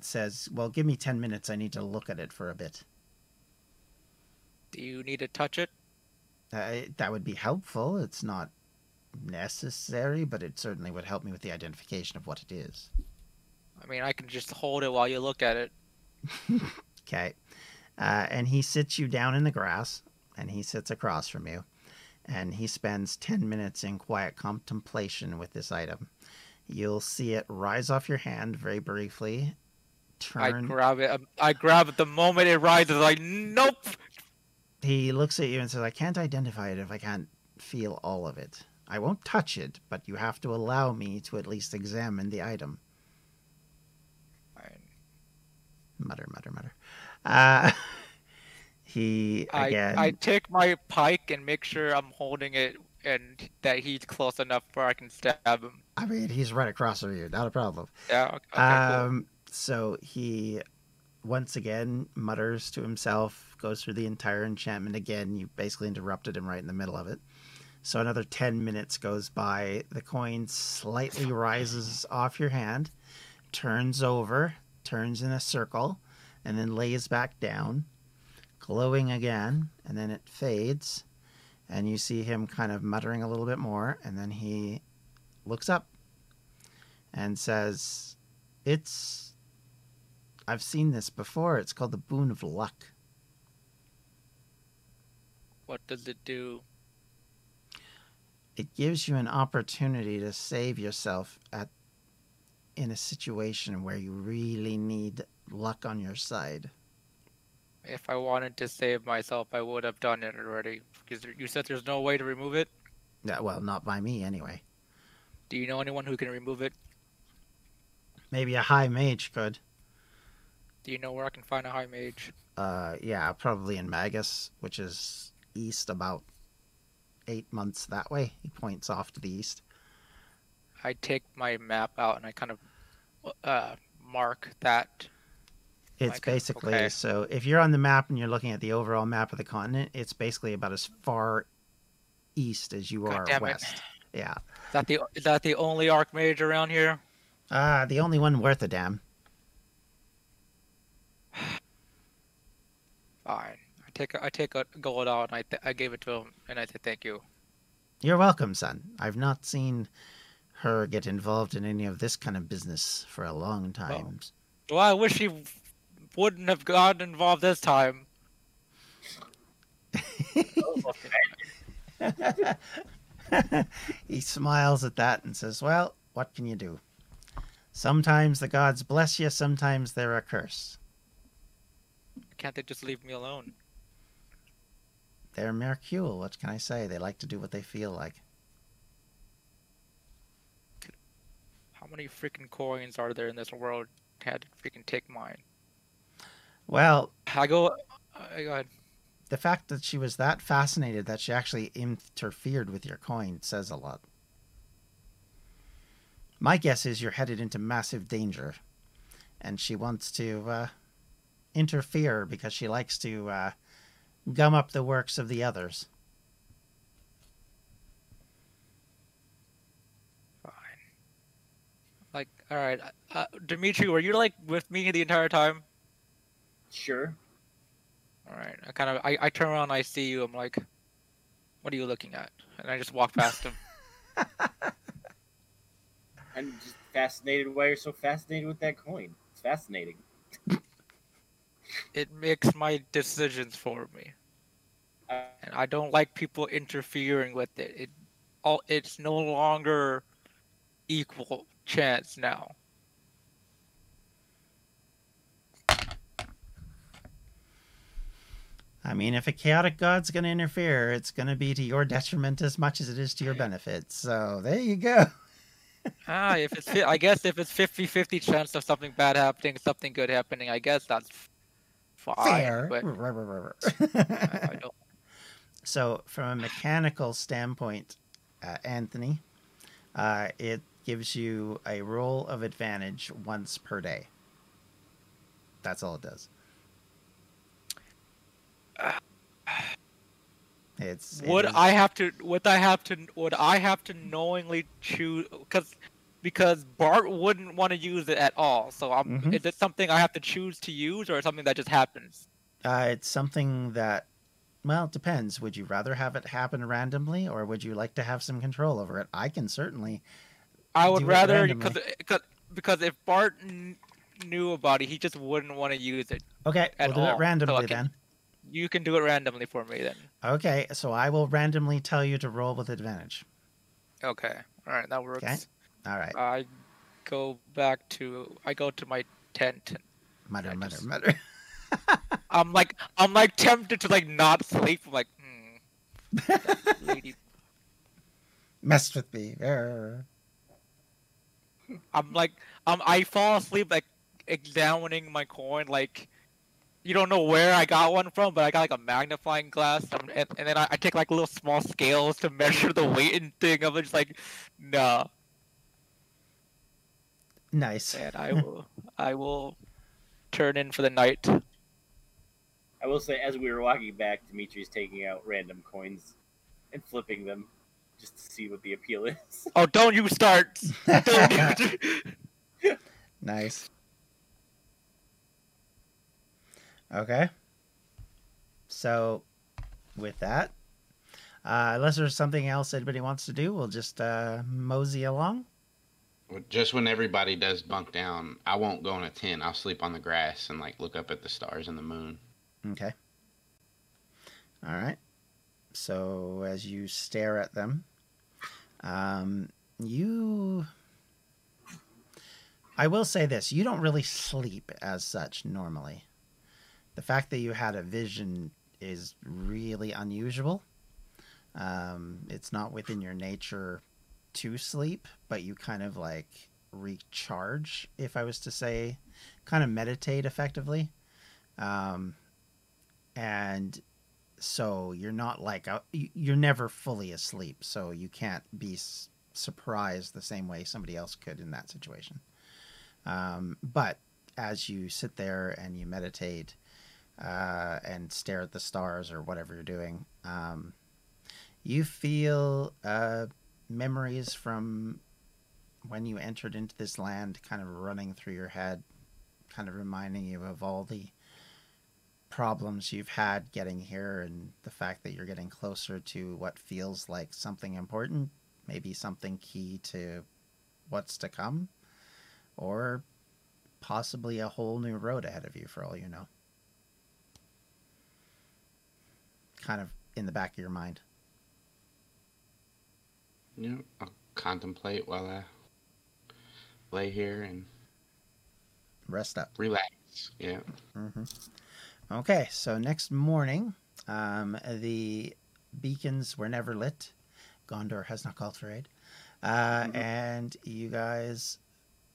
says, Well, give me 10 minutes. I need to look at it for a bit. Do you need to touch it? Uh, that would be helpful. It's not necessary, but it certainly would help me with the identification of what it is. I mean, I can just hold it while you look at it. Okay. Uh, and he sits you down in the grass, and he sits across from you, and he spends 10 minutes in quiet contemplation with this item. You'll see it rise off your hand very briefly, I grab it. um, I grab it the moment it rises. Like, nope. he looks at you and says, I can't identify it if I can't feel all of it. I won't touch it, but you have to allow me to at least examine the item. Fine. Mutter, mutter, mutter. Uh, he, again. I take my pike and make sure I'm holding it and that he's close enough where I can stab him. I mean, he's right across from you. Not a problem. Yeah. Okay. cool. um, so he once again mutters to himself, goes through the entire enchantment again. You basically interrupted him right in the middle of it. So another 10 minutes goes by. The coin slightly rises off your hand, turns over, turns in a circle, and then lays back down, glowing again, and then it fades. And you see him kind of muttering a little bit more, and then he looks up and says, It's. I've seen this before. It's called the Boon of Luck. What does it do? It gives you an opportunity to save yourself at in a situation where you really need luck on your side. If I wanted to save myself, I would have done it already. Because you said there's no way to remove it. Yeah, well, not by me anyway. Do you know anyone who can remove it? Maybe a high mage could. Do you know where I can find a high mage? Uh, yeah, probably in Magus, which is east about eight months that way. He points off to the east. I take my map out and I kind of uh, mark that. It's Okay, basically okay. so if you're on the map and you're looking at the overall map of the continent, it's basically about as far east as you God are damn it. west. Yeah. Is that the is that the only archmage around here? Ah, the only one worth a damn. Fine. I take a, I take a gold out and I th- I gave it to him and I said thank you. You're welcome, son. I've not seen her get involved in any of this kind of business for a long time. Well, I wish he wouldn't have gotten involved this time. he smiles at that and says, Well, what can you do? Sometimes the gods bless you, sometimes they're a curse. Can't they just leave me alone? They're Mercule. What can I say? They like to do what they feel like. How many freaking coins are there in this world? Had to freaking take mine. Well, I go. I go ahead. the fact that she was that fascinated that she actually interfered with your coin says a lot. My guess is you're headed into massive danger, and she wants to uh, interfere because she likes to uh, gum up the works of the others. Fine. Like, all right, uh, Dimitri, were you like with me the entire time? Sure. All right. I kind of I, I turn around, I see you. I'm like, what are you looking at? And I just walk past him. I'm just fascinated why you're so fascinated with that coin. It's fascinating. It makes my decisions for me, Uh, and I don't like people interfering with it. It all it's no longer equal chance now. I mean, if a chaotic god's going to interfere, it's going to be to your detriment as much as it is to your benefit. So there you go. Ah, if it's I guess if it's 50-50 chance of something bad happening, something good happening, I guess that's fine. Fair. But I, I so, from a mechanical standpoint, uh, Anthony, uh, it gives you a roll of advantage once per day. That's all it does. It's Would I have to? Would I have to? Would I have to knowingly choose? Because because Bart wouldn't want to use it at all. So I'm. Mhm. Is it something I have to choose to use, or something that just happens? Uh, it's something that, well, it depends. Would you rather have it happen randomly, or would you like to have some control over it? I can certainly. I would rather because because if Bart kn- knew about it, he just wouldn't want to use it. Okay, At we'll do all. it So, randomly okay. then. You can do it randomly for me then. Okay, so I will randomly tell you to roll with advantage. Okay. All right, that works. Okay. All right, I go back to I go to my tent. mutter, I mutter, just- mutter. I'm like I'm like tempted to like not sleep. I'm like, hmm, lady. Messed with me. I'm like um I fall asleep like examining my coin like you don't know where I got one from, but I got like a magnifying glass, um, and, and then I, I take like little small scales to measure the weight and thing. I'm just like, nah, Nice. and I will I will turn in for the night. I will say, as we were walking back, Dimitri's taking out random coins and flipping them just to see what the appeal is. Oh, don't you start! Don't you- nice. Okay. So, with that, uh, unless there's something else anybody wants to do, we'll just uh, mosey along. Just when everybody does bunk down, I won't go in a tent. I'll sleep on the grass and like look up at the stars and the moon. Okay. All right. So as you stare at them, um, you. I will say this: you don't really sleep as such normally. The fact that you had a vision is really unusual. Um, it's not within your nature to sleep, but you kind of like recharge, if I was to say, kind of meditate effectively. Um, and so you're not like a, you- you're never fully asleep so you can't be s- surprised the same way somebody else could in that situation. Um, but as you sit there and you meditate uh, and stare at the stars or whatever you're doing um, you feel uh, memories from when you entered into this land kind of running through your head kind of reminding you of all the problems you've had getting here and the fact that you're getting closer to what feels like something important, maybe something key to what's to come, or possibly a whole new road ahead of you for all you know. Kind of in the back of your mind. You know, I'll contemplate while I lay here and Rest up. relax. Yeah. hmm Okay, so next morning, um, the beacons were never lit. Gondor has not called for aid. Uh, Mhm. And you guys,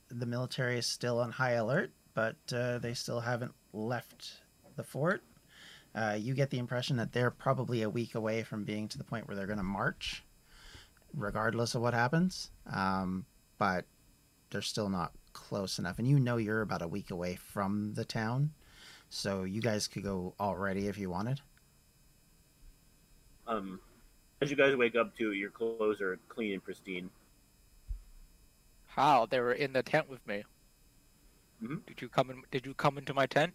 the military is still on high alert, but uh, they still haven't left the fort. Uh, you get the impression that they're probably a week away from being to the point where they're going to march, regardless of what happens. Um, but they're still not close enough. And you know you're about a week away from the town. So you guys could go already if you wanted. Um, as you guys wake up to, your clothes are clean and pristine. How? They were in the tent with me. Mhm. Did you come in? Did you come into my tent?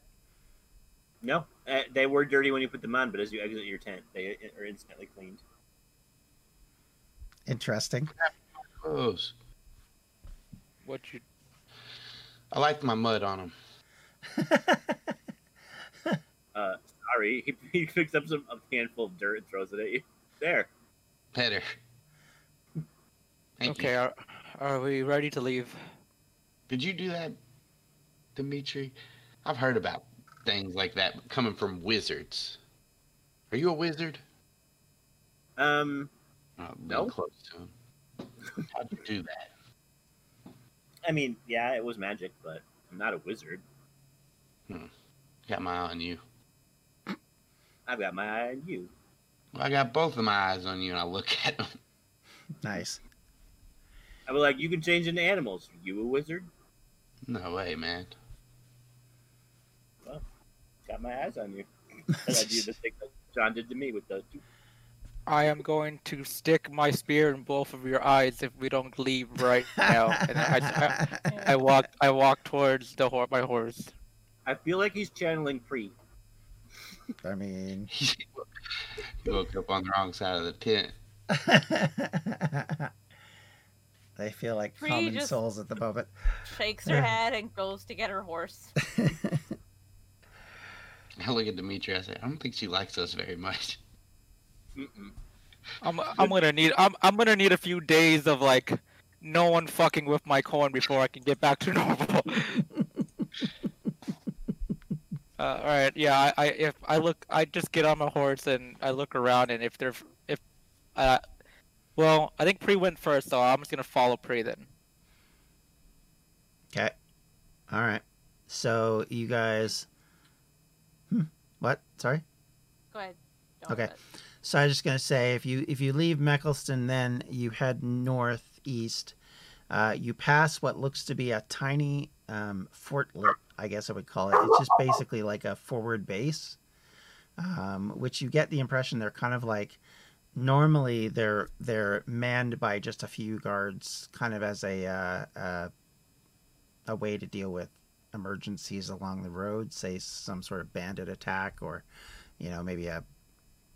No, uh, they were dirty when you put them on, but as you exit your tent, they are instantly cleaned. Interesting. Close. What you? I like my mud on them. He, he picks up some a handful of dirt and throws it at you. There. Better. Thank okay, you. are, are we ready to leave? Did you do that, Dimitri? I've heard about things like that coming from wizards. Are you a wizard? Um, Oh, being No. Close to him. How'd you do that? I mean, yeah, it was magic, but I'm not a wizard. Hmm. Got my eye on you. I've got my eye on you. Well, I got both of my eyes on you, and I look at them. nice. I was like, you can change into animals. You a wizard? No way, man. Well, got my eyes on you. And I do the thing that John did to me with those two. I am going to stick my spear in both of your eyes if we don't leave right now. and I, I, I walk. I walk towards the my horse. I feel like he's channeling Bree. I mean, you woke up on the wrong side of the tent. they feel like Free common souls at the moment. Shakes her head and goes to get her horse. I look at Dimitri. I say, I don't think she likes us very much. Mm-mm. I'm. I'm gonna need. I'm. I'm gonna need a few days of like, no one fucking with my corn before I can get back to normal. Uh, all right. Yeah. I, I. If I look, I just get on my horse and I look around, and if they're, if, uh, well, I think Bree went first, so I'm just gonna follow Bree then. Okay. All right. So you guys. Hmm. What? Sorry. Go ahead. Don't Okay. So I was just gonna say, if you if you leave Meckelston, then you head northeast. Uh, you pass what looks to be a tiny um, fortlet, I guess I would call it. It's just basically like a forward base, um, which you get the impression they're kind of like. Normally, they're they're manned by just a few guards, kind of as a uh, uh, a way to deal with emergencies along the road, say some sort of bandit attack, or you know maybe a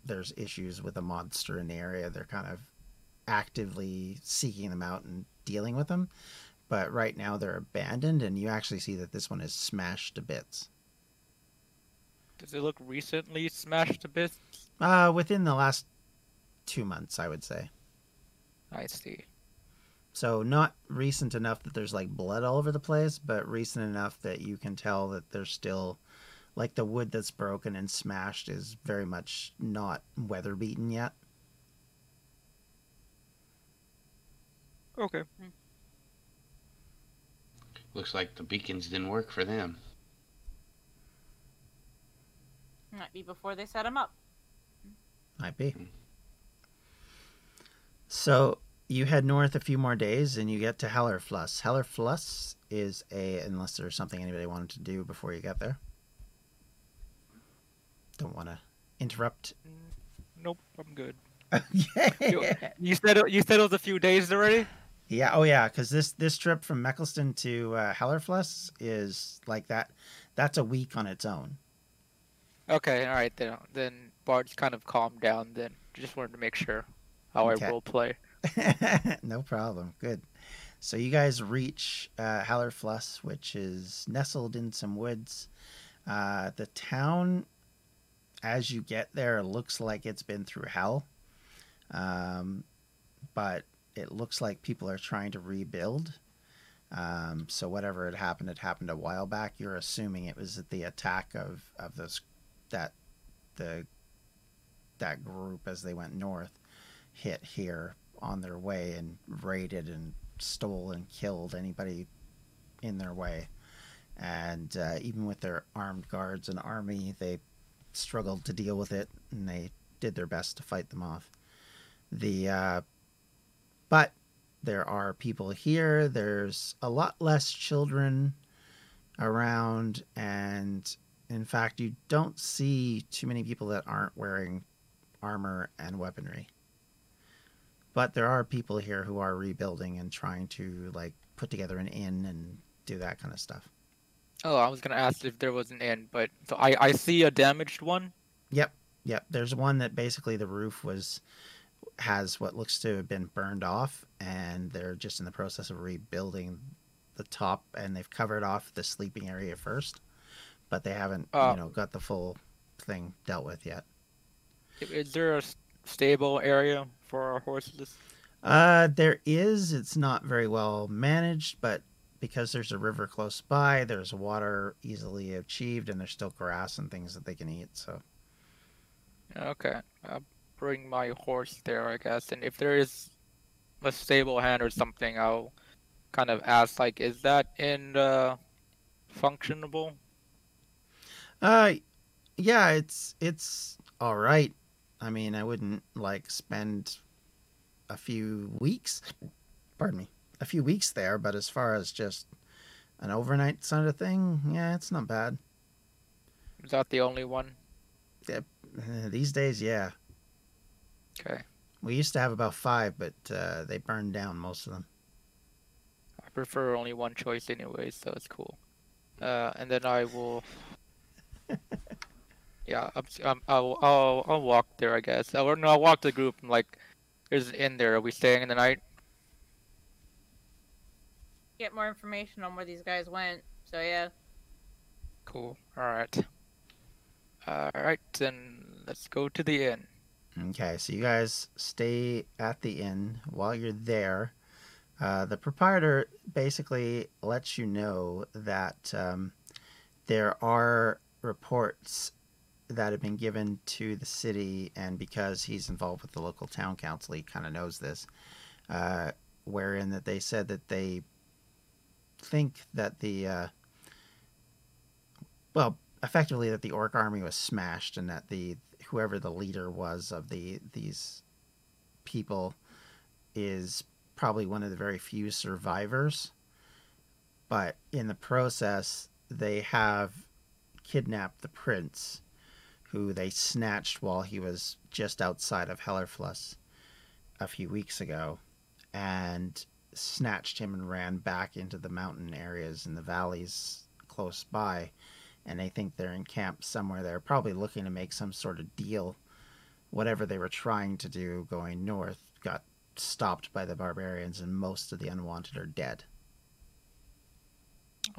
there's issues with a monster in the area, they're kind of actively seeking them out and dealing with them. But right now they're abandoned, and you actually see that this one is smashed to bits. Does it look recently smashed to bits? Uh, within the last two months, I would say. I see. So not recent enough that there's like blood all over the place, but recent enough that you can tell that there's still like the wood that's broken and smashed is very much not weather beaten yet. Okay. Looks like the beacons didn't work for them. Might be before they set them up. Might be. So you head north a few more days and you get to Hellerfluss. Hellerfluss is a, unless there's something anybody wanted to do before you get there. Don't want to interrupt. Nope. I'm good. yeah. You said it, you said it was a few days already. Yeah. Oh, yeah. Because this this trip from Meckelston to uh, Hellerfluss is like that. That's a week on its own. Okay, all right then. Then Bart's kind of calmed down. Then just wanted to make sure how Okay. I role play. no problem. Good. So you guys reach uh, Hellerfluss, which is nestled in some woods. Uh, the town, as you get there, looks like it's been through hell. Um, but it looks like people are trying to rebuild. Um, so whatever had happened, had happened a while back. You're assuming it was the attack of of those that the that group as they went north hit here on their way and raided and stole and killed anybody in their way. And uh, even with their armed guards and army, they struggled to deal with it, and they did their best to fight them off. The uh, but there are people here. There's a lot less children around, and in fact, you don't see too many people that aren't wearing armor and weaponry but there are people here who are rebuilding and trying to like put together an inn and do that kind of stuff. Oh, I was gonna ask if there was an inn, but so I I see a damaged one. Yep, yep. There's one that basically the roof was has what looks to have been burned off, and they're just in the process of rebuilding the top, and they've covered off the sleeping area first, but they haven't Oh. you know got the full thing dealt with yet. Is there a stable area for our horses? Uh, there is. It's not very well managed, but because there's a river close by, there's water easily achieved, and there's still grass and things that they can eat. So, Okay, I'll bring my horse there, I guess. And if there is a stable hand or something, I'll kind of ask, like, is that in uh, functionable? uh, yeah, it's it's all right. I mean, I wouldn't like spend a few weeks, pardon me, a few weeks there, but as far as just an overnight sort of thing, yeah, it's not bad. Is that the only one? Uh, These days, yeah. Okay, We used to have about five, but uh, they burned down most of them. I prefer only one choice anyway, so it's cool. Uh, and then I will. Yeah, I'm, s- um, I'll, I'll, I'll walk there, I guess. Or no, I'll walk the group. and, Like, is an inn there. Are we staying in the night? Get more information on where these guys went. So yeah. Cool. All right. All right, then let's go to the inn. Okay, so you guys stay at the inn while you're there. Uh, the proprietor basically lets you know that um, there are reports that have been given to the city, and because he's involved with the local town council, he kind of knows this. Uh, wherein that they said that they think that the uh, well, effectively that the orc army was smashed, and that the whoever the leader was of the these people is probably one of the very few survivors. But in the process, they have kidnapped the prince, who they snatched while he was just outside of Hellerfluss a few weeks ago, and snatched him and ran back into the mountain areas and the valleys close by and they think they're in camp somewhere there, probably looking to make some sort of deal. Whatever they were trying to do going north got stopped by the barbarians, and most of the unwanted are dead.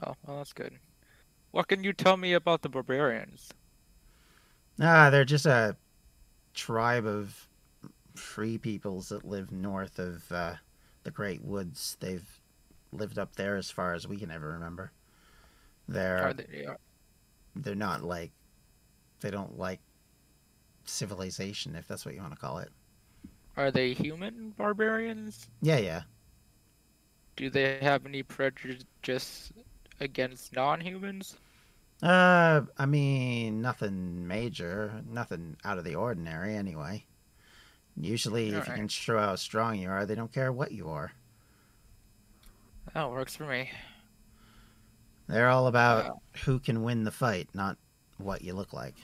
Oh, well, that's good. What can you tell me about the barbarians? Ah, they're just a tribe of free peoples that live north of uh, the Great Woods. They've lived up there as far as we can ever remember. They're Are they, are, they're not like they don't like civilization, if that's what you want to call it. are they human barbarians? Yeah, yeah. Do they have any prejudice against non-humans? Uh, I mean, nothing major, nothing out of the ordinary, anyway. Usually, if you can show how strong you are, they don't care what you are. That works for me. They're all about who can win the fight, not what you look like.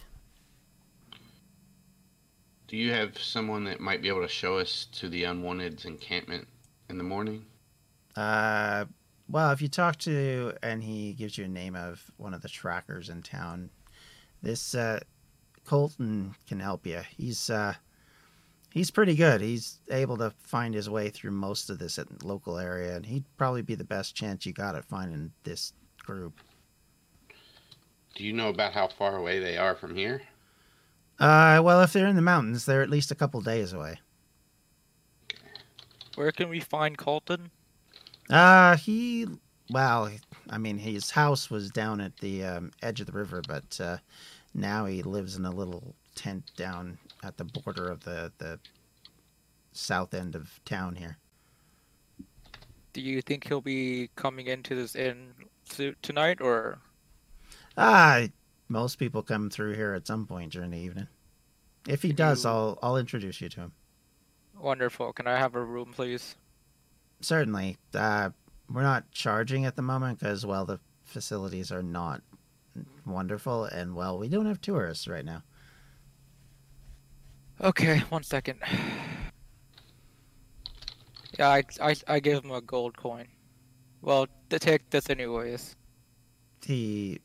Do you have someone that might be able to show us to the unwanted's encampment in the morning? Uh, well, if you talk to, and he gives you a name of one of the trackers in town, this uh, Colton can help you. He's uh, he's pretty good. He's able to find his way through most of this local area, and he'd probably be the best chance you got at finding this group. Do you know about how far away they are from here? Uh, well, if they're in the mountains, they're at least a couple days away. Where can we find Colton? Uh, he, well, I mean, his house was down at the um, edge of the river, but uh, now he lives in a little tent down at the border of the the south end of town here. Do you think he'll be coming into this inn to- tonight, or Ah, most people come through here at some point during the evening. If he Can does, you- I'll I'll introduce you to him. wonderful? Can I have a room, please? Certainly. Uh, we're not charging at the moment because well, the facilities are not wonderful, and well, we don't have tourists right now. Okay, one second. Yeah, I, I, I gave him a gold coin. Well, take this anyways. He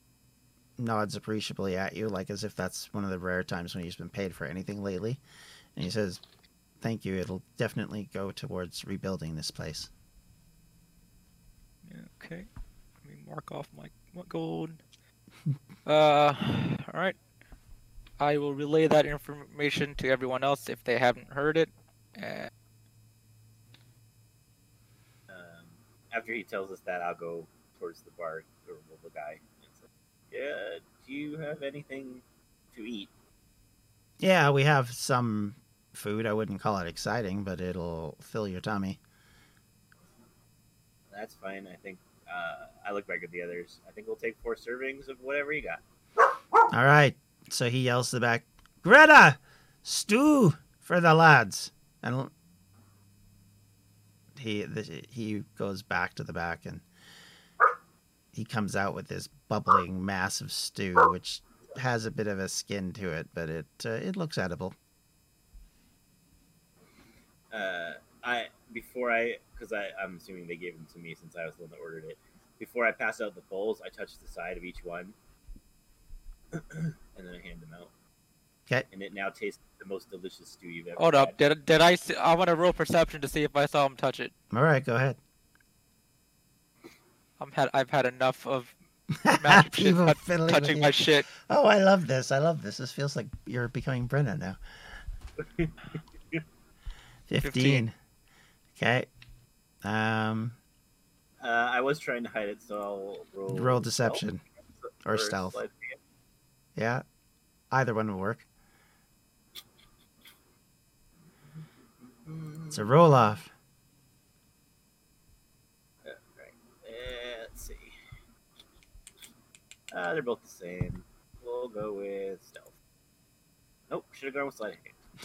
nods appreciably at you, like as if that's one of the rare times when he's been paid for anything lately. And he says, Thank you. It'll definitely go towards rebuilding this place. Okay, let me mark off my, my gold. uh, all right. I will relay that information to everyone else if they haven't heard it. Uh, after he tells us that, I'll go towards the bar or the guy and say, "Yeah, do you have anything to eat?" Yeah, we have some food. I wouldn't call it exciting, but it'll fill your tummy. That's fine. I think uh, I look back at the others. I think we'll take four servings of whatever you got. All right. So he yells to the back, Greta, stew for the lads. And he the, he goes back to the back and he comes out with this bubbling mass of stew, which has a bit of a skin to it, but it uh, it looks edible. Uh, I before I because I I'm assuming they gave them to me since I was the one that ordered it. Before I pass out the bowls, I touch the side of each one, and then I hand them out. 'Kay. And it now tastes the most delicious stew you've ever. hold had. up, did, did I see, I want to roll perception to see if I saw him touch it. All right, go ahead. I'm had I've had enough of shit Evil touch- fiddling with touching you. my shit. Oh, I love this. I love this. This feels like you're becoming Brenna now. 15. Fifteen. Okay. Um, Uh, I was trying to hide it, so I'll roll. roll deception. stealth or stealth. Yeah. Either one will work. It's a roll off. Uh, right. Uh, let's see. Uh, they're both the same. We'll go with stealth. Nope, should have gone with sleight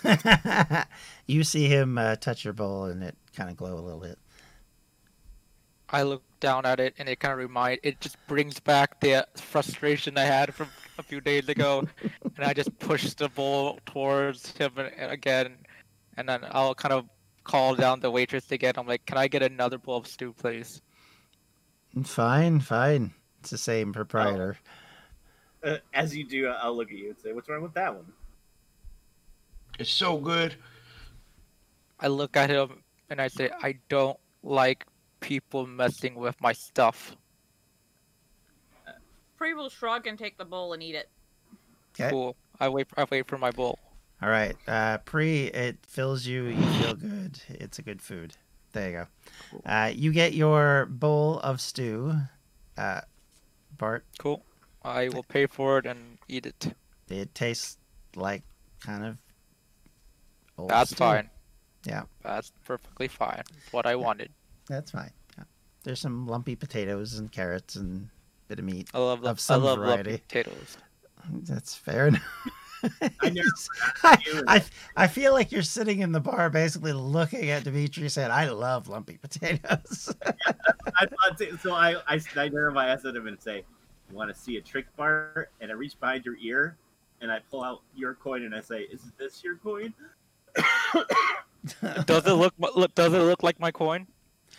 of hand. you see him uh, touch your bowl and it kind of glow a little bit. I look down at it and it kind of remind it just brings back the frustration I had from a few days ago, and I just push the bowl towards him and- and again, and then I'll kind of call down the waitress again. I'm like, "Can I get another bowl of stew, please?" Fine, fine. It's the same proprietor. Uh, as you do, I'll look at you and say, "What's wrong with that one?" It's so good. I look at him and I say, "I don't like people messing with my stuff." Bree will shrug and take the bowl and eat it. Okay. Cool. I wait. I wait for my bowl. All right. Uh, Bree, it fills you. You feel good. It's a good food. There you go. Uh, you get your bowl of stew. Uh, Bart, Cool. I will pay for it and eat it. it tastes like kind of. old That's stew. fine. Yeah. That's perfectly fine. It's what I wanted. That's fine. Yeah. There's some lumpy potatoes and carrots and bit of meat. I love Of love, I love variety. lumpy potatoes. That's fair enough. I never I, I, I feel like you're sitting in the bar basically looking at Dimitri saying, I love lumpy potatoes. I thought so. I I, I narrow my eyes at him and say, "You want to see a trick bar?" And I reach behind your ear, and I pull out your coin, and I say, "Is this your coin?" Does it look look? Does it look like my coin?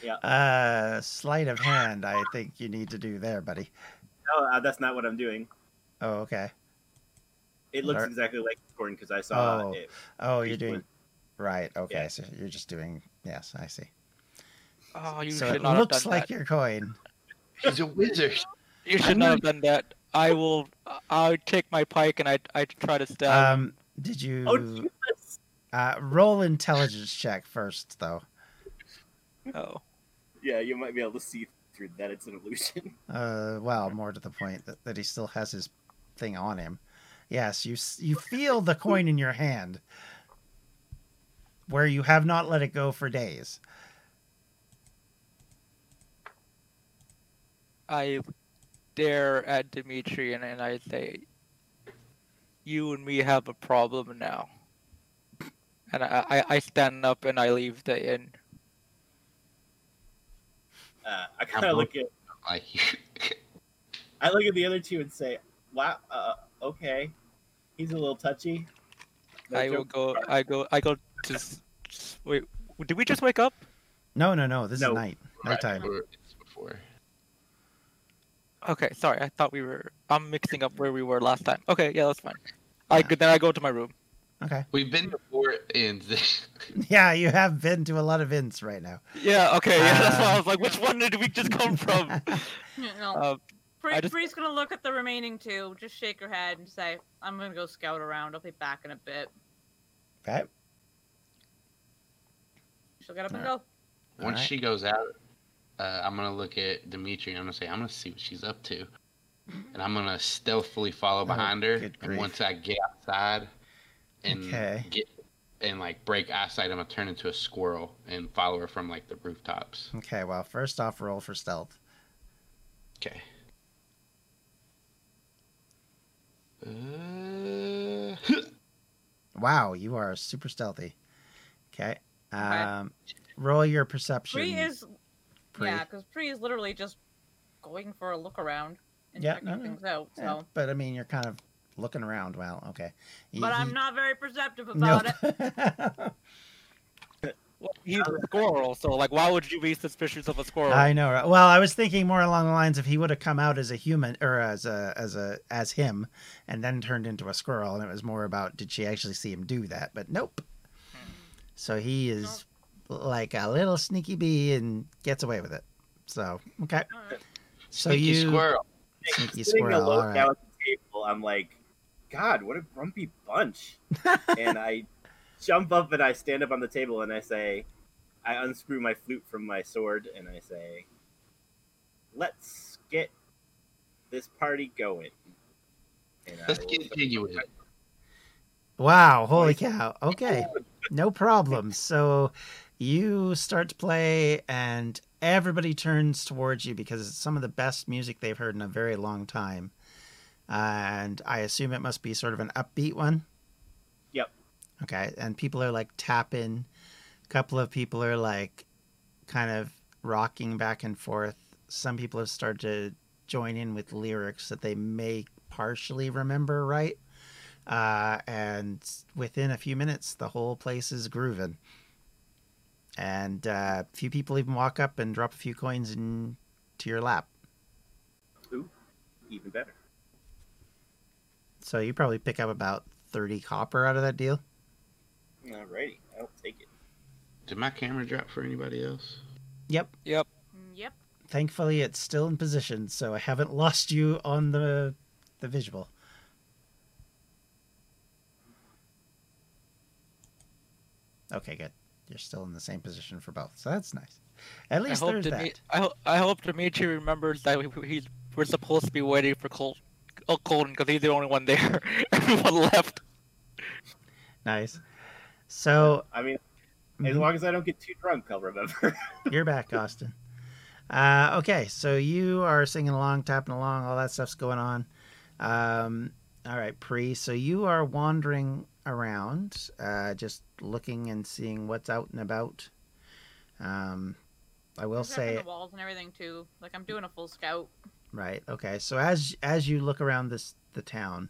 Yeah. uh, sleight of hand, I think you need to do there, buddy. No, uh, that's not what I'm doing. Oh, okay. It looks Or- exactly like corn because I saw Oh. it. Oh, you're doing one. right. Okay, Yeah. so you're just doing. Yes, I see. Oh, you so should it not looks have done like that. your coin. He's a wizard. You should not have done that. I will. I'll take my pike and I I try to stab. him. Um, did you Oh, Jesus. uh, roll intelligence check first, though? Oh, Yeah, you might be able to see through that it's an illusion. Uh, well, more to the point that, that he still has his thing on him. Yes, you you feel the coin in your hand, where you have not let it go for days. I stare at Dimitri and, and I say, "You and me have a problem now." And I, I, I stand up and I leave the inn. Uh, I kind of look at I look at the other two and say, "Wow, uh, okay, he's a little touchy." No I will joke. go. I go. I go to. s- s- Wait, did we just wake up? No, no, no. This No. is night. Nighttime. Or it's before. Okay, sorry. I thought we were. I'm mixing up where we were last time. Okay, yeah, that's fine. I go- then I go to my room. Okay. We've been before in this. Yeah, you have been to a lot of inns right now. Yeah. Okay. Yeah, that's why I Um, was like, which one did we just come from? No. Uh, Bree, just- Bree's gonna look at the remaining two, just shake her head and say, "I'm gonna go scout around. I'll be back in a bit." okay. She'll get up and Alright. go. Once Alright. she goes out, uh, I'm gonna look at Dimitri and I'm gonna say, I'm gonna see what she's up to, and I'm gonna stealthily follow behind her. Oh, good And grief. once I get outside and Okay. get and like break eyesight, I'm gonna turn into a squirrel and follow her from like the rooftops. Okay. Well, first off, roll for stealth. Okay. Uh, Wow, you are super stealthy. Okay. Um, roll your perception. Bree is, Bree. yeah, because Bree is literally just going for a look around and Yeah, checking no, no. things out. So, Yeah, but I mean, you're kind of looking around. Well, okay. You- but I'm you- not very perceptive about it. Nope. well, he's a squirrel, so like, why would you be suspicious of a squirrel? I know. Right? Well, I was thinking more along the lines of he would have come out as a human or as a as a as him, and then turned into a squirrel, and it was more about did she actually see him do that? But nope. So he is like a little sneaky bee and gets away with it. So okay. Alright. So sneaky you squirrel. sneaky Sitting squirrel. alone All right. the table, I'm like, God, what a grumpy bunch. and I jump up and I stand up on the table and I say, I unscrew my flute from my sword and I say, Let's get this party going. And Let's will- get jiggy it. Wow, holy cow. Okay. No problem. So you start to play and everybody turns towards you because it's some of the best music they've heard in a very long time. And I assume it must be sort of an upbeat one. Okay. And people are like tapping. A couple of people are like kind of rocking back and forth. Some people have started to join in with lyrics that they may partially remember right. Uh, and within a few minutes, the whole place is grooving. And uh, a few people even walk up and drop a few coins into your lap. Ooh, even better. So you probably pick up about 30 copper out of that deal. Alrighty, I'll take it. Did my camera drop for anybody else? Yep. Yep. Yep. Thankfully, it's still in position, so I haven't lost you on the the visual. Okay, good. You're still in the same position for both, so that's nice. At I least hope there's Dimi- that. I, ho- I hope Dimitri remembers that we, we- he's, we're supposed to be waiting for Col- oh, Colton because he's the only one there. Everyone left. Nice. So I mean, as mhm. long as I don't get too drunk, I'll remember. You're back, Austin. Uh, okay, so you are singing along, tapping along, all that stuff's going on. Um, all right, Bree. So you are wandering around, uh, just looking and seeing what's out and about. Um, I will I'm say, the walls and everything too. Like I'm doing a full scout. right? Okay, so as as you look around this the town,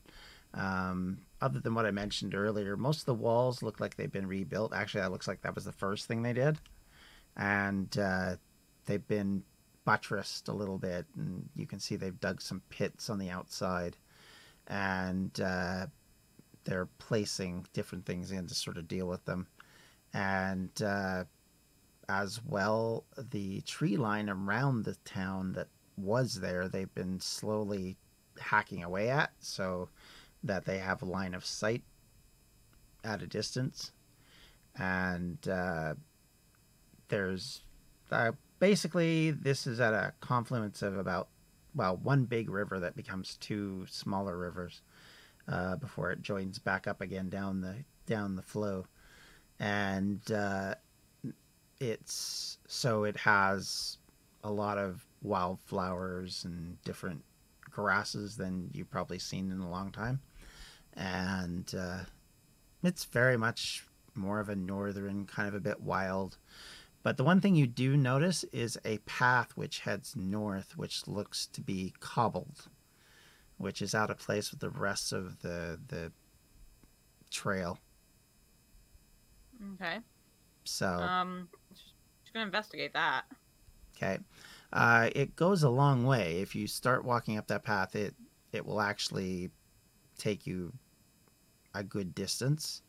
um, other than what I mentioned earlier, most of the walls look like they've been rebuilt. Actually, that looks like that was the first thing they did, and uh, they've been buttressed a little bit, and you can see they've dug some pits on the outside, and uh, they're placing different things in to sort of deal with them, and uh, as well the tree line around the town that was there they've been slowly hacking away at. So that they have line of sight at a distance. And uh, there's uh, basically this is at a confluence of about well one big river that becomes two smaller rivers uh, before it joins back up again down the down the flow. And uh, it's so it has a lot of wildflowers and different grasses than you've probably seen in a long time and uh, it's very much more of a northern kind of a bit wild but the one thing you do notice is a path which heads north which looks to be cobbled which is out of place with the rest of the the trail Okay. so Um, just gonna investigate that. Okay. Uh, it goes a long way. If you start walking up that path, it it will actually take you a good distance,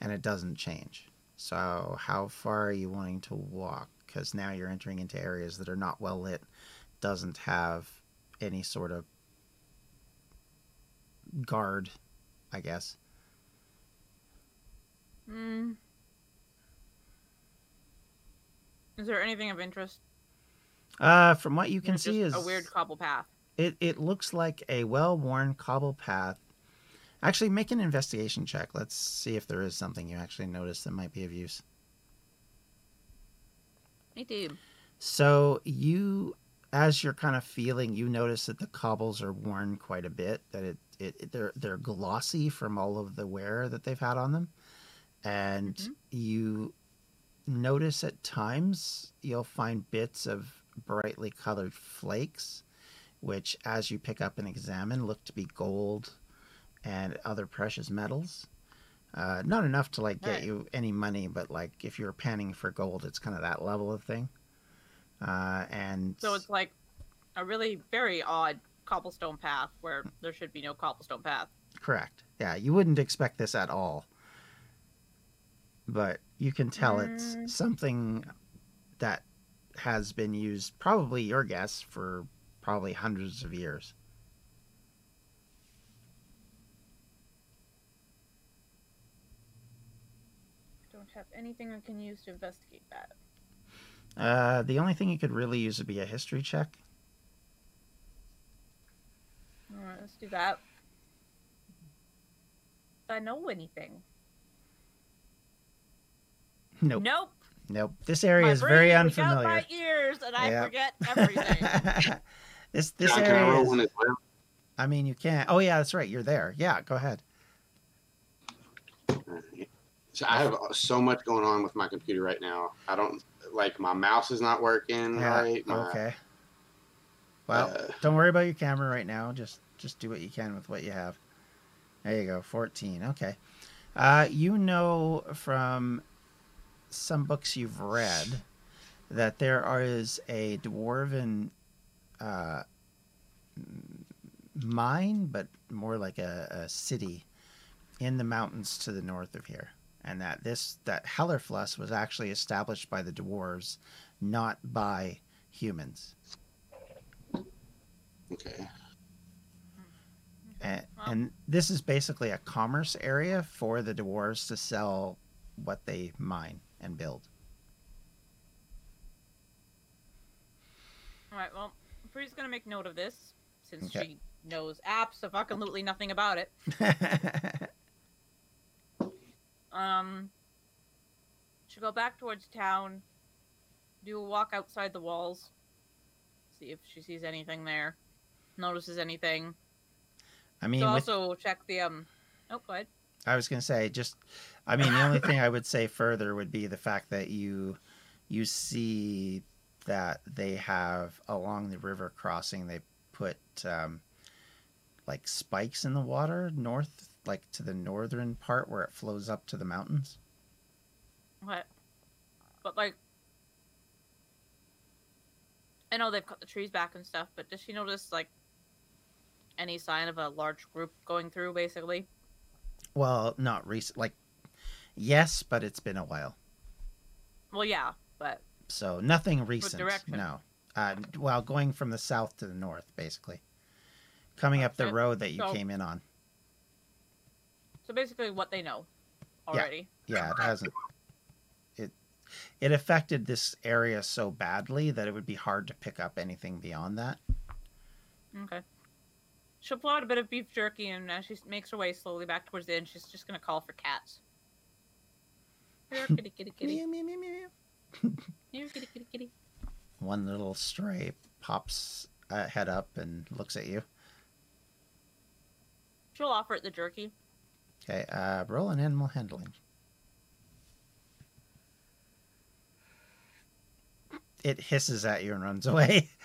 and it doesn't change. So, how far are you wanting to walk? Because now you're entering into areas that are not well lit, doesn't have any sort of guard, I guess. Hmm. Is there anything of interest? Uh, from what you can see, is a weird cobble path. It it looks like a well-worn cobble path. Actually, make an investigation check. Let's see if there is something you actually notice that might be of use. Me too. So you, as you're kind of feeling, you notice that the cobbles are worn quite a bit. That it, it, it- they're they're glossy from all of the wear that they've had on them, and Mhm. you notice at times you'll find bits of brightly colored flakes, which, as you pick up and examine, look to be gold and other precious metals. Uh, not enough to like get Right. you any money, but like if you're panning for gold, it's kind of that level of thing. Uh, and So it's like a really very odd cobblestone path where there should be no cobblestone path. correct. Yeah, you wouldn't expect this at all, but you can tell Mm. it's something that has been used. Probably your guess for probably hundreds of years. Don't have anything I can use to investigate that. Uh, the only thing you could really use would be a history check. All right, let's do that. Do I know anything? Nope. Nope. Nope. This area my is brain very is out unfamiliar. my ears, and I Yep. forget everything. this this John, can I area. roll Is, one as well? I mean, you can't. Oh yeah, that's right. You're there. Yeah, go ahead. So I have so much going on with my computer right now. I don't like my mouse is not working Yeah. right. My, Okay. Well, uh, don't worry about your camera right now. Just just do what you can with what you have. There you go. 14. Okay. Uh, you know from some books you've read that there is a dwarven uh, mine, but more like a, a city in the mountains to the north of here. And that this that Hellerfluss was actually established by the dwarves, not by humans. okay. And, Well- and this is basically a commerce area for the dwarves to sell what they mine and build. All right, well, Bree's gonna make note of this since Okay. she knows absolutely nothing about it. Um, should go back towards town, do a walk outside the walls, see if she sees anything there, notices anything. I mean, so with, also check the um. Oh, go ahead. I was to say just, I mean, the only thing I would say further would be the fact that you, you see that they have along the river crossing, they put um, like spikes in the water north, like to the northern part where it flows up to the mountains. What? But like, I know they've cut the trees back and stuff, but does she notice like any sign of a large group going through? Basically, Well, not recent. Like, yes, but it's been a while. Well, yeah, but So nothing recent. No. Uh, well, going from the south to the north, basically. Coming up the road that you so- came in on. So basically what they know already. Yeah, yeah it hasn't. It it affected this area so badly that it would be hard to pick up anything beyond that. Okay. She'll pull out a bit of beef jerky, and as she makes her way slowly back towards the inn, she's just gonna call for cats. Here, kitty, kitty, kitty. Meow, meow, meow, meow. Here, kitty, kitty, kitty. One little stray pops uh, head up and looks at you. She'll offer it the jerky. Okay, uh, roll an animal handling. It hisses at you and runs away.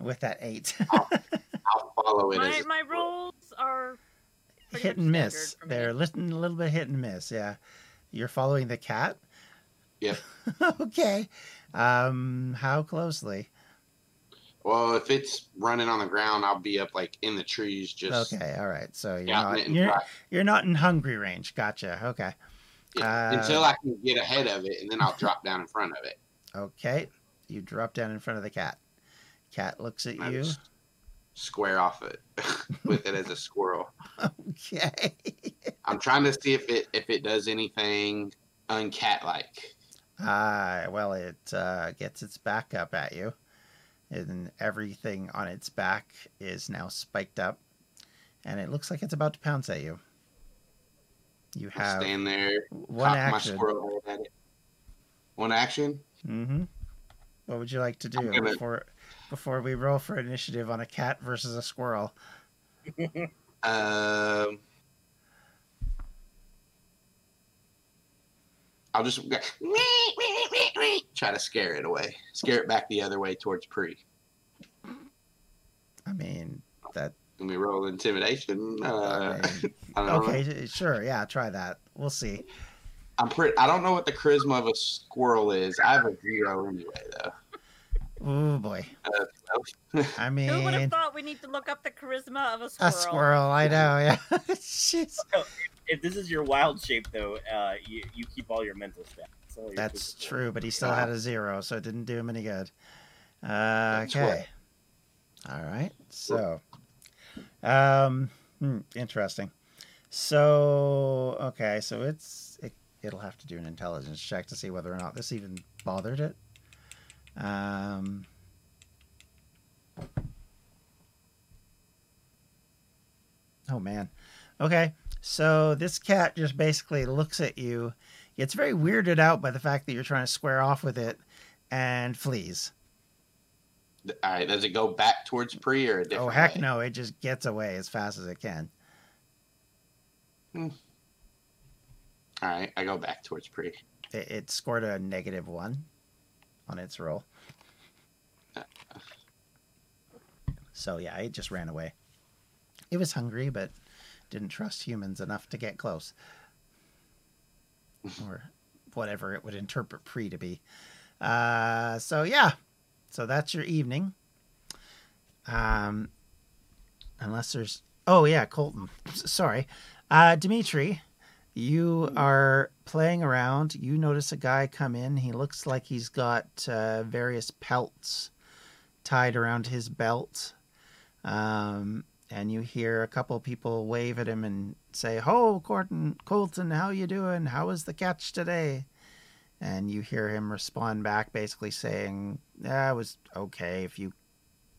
With that eight. I'll follow it My as my rolls are hit and miss. standard. They're little, a little bit hit and miss. Yeah, you're following the cat. Yep. okay. Um, how closely? Well, if it's running on the ground, I'll be up like in the trees, just Okay. All right. So you're yeah, not you're, try- you're not in hungry range. Gotcha. Okay. yeah, uh, until I can get ahead of it, and then I'll drop down in front of it. Okay. You drop down in front of the cat. Cat looks at and I you. square off it with it as a squirrel. Okay. I'm trying to see if it if it does anything uncat like. Ah, well, it uh, gets its back up at you, and everything on its back is now spiked up, and it looks like it's about to pounce at you. You have stand there, one action. squirrel head at it. One action. Mm-hmm. What would you like to do before before we roll for initiative on a cat versus a squirrel? Um, I'll just try to scare it away, scare it back the other way towards Bree. I mean, that. Can we roll intimidation? I Uh, mean, I don't know. okay, sure, yeah, try that. We'll see. I'm pretty. I don't know what the charisma of a squirrel is. I have a zero anyway, though. Oh boy. I mean, Who would have thought we need to look up the charisma of a squirrel? a squirrel. I know. Yeah. Jeez. If this is your wild shape, though, uh, you, you keep all your mental stats. all your That's physical. true, but he still had a zero, so it didn't do him any good. Uh, That's okay. All right. So, um, hmm, interesting. So, okay, so it's it, it'll have to do an intelligence check to see whether or not this even bothered it. Um. Oh man. Okay. So this cat just basically looks at you, gets very weirded out by the fact that you're trying to square off with it, and flees. All right. Does it go back towards Bree or a oh, different? oh heck way? no! It just gets away as fast as it can. Hmm. All right. I go back towards Bree. It, it scored a negative one on its roll. Uh, uh. So yeah, it just ran away. It was hungry, but didn't trust humans enough to get close, or whatever it would interpret Bree to be. Uh, so yeah, so that's your evening. Um, unless there's oh yeah, Colton. Sorry, uh, Dimitri. You are playing around. You notice a guy come in. He looks like he's got uh, various pelts tied around his belt. Um, and you hear a couple people wave at him and say, "Ho, Colton, Colton, how you doing? How was the catch today?" And you hear him respond back, basically saying, "Yeah, it was okay. A few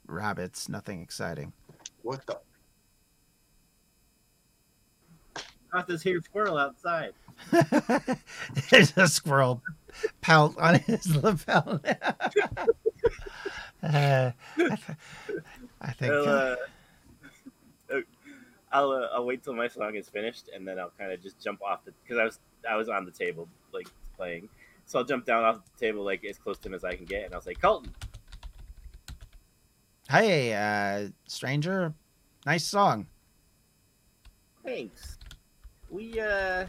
rabbits, nothing exciting." What the? Caught this here squirrel outside. There's a squirrel pelt on his lapel. uh, I, th- I think. I'll, uh, uh, I'll, uh, I'll wait till my song is finished, and then I'll kind of just jump off the because I was I was on the table like playing, so I'll jump down off the table like as close to him as I can get, and I'll say, "Colton, hey, uh, stranger, nice song. thanks. We uh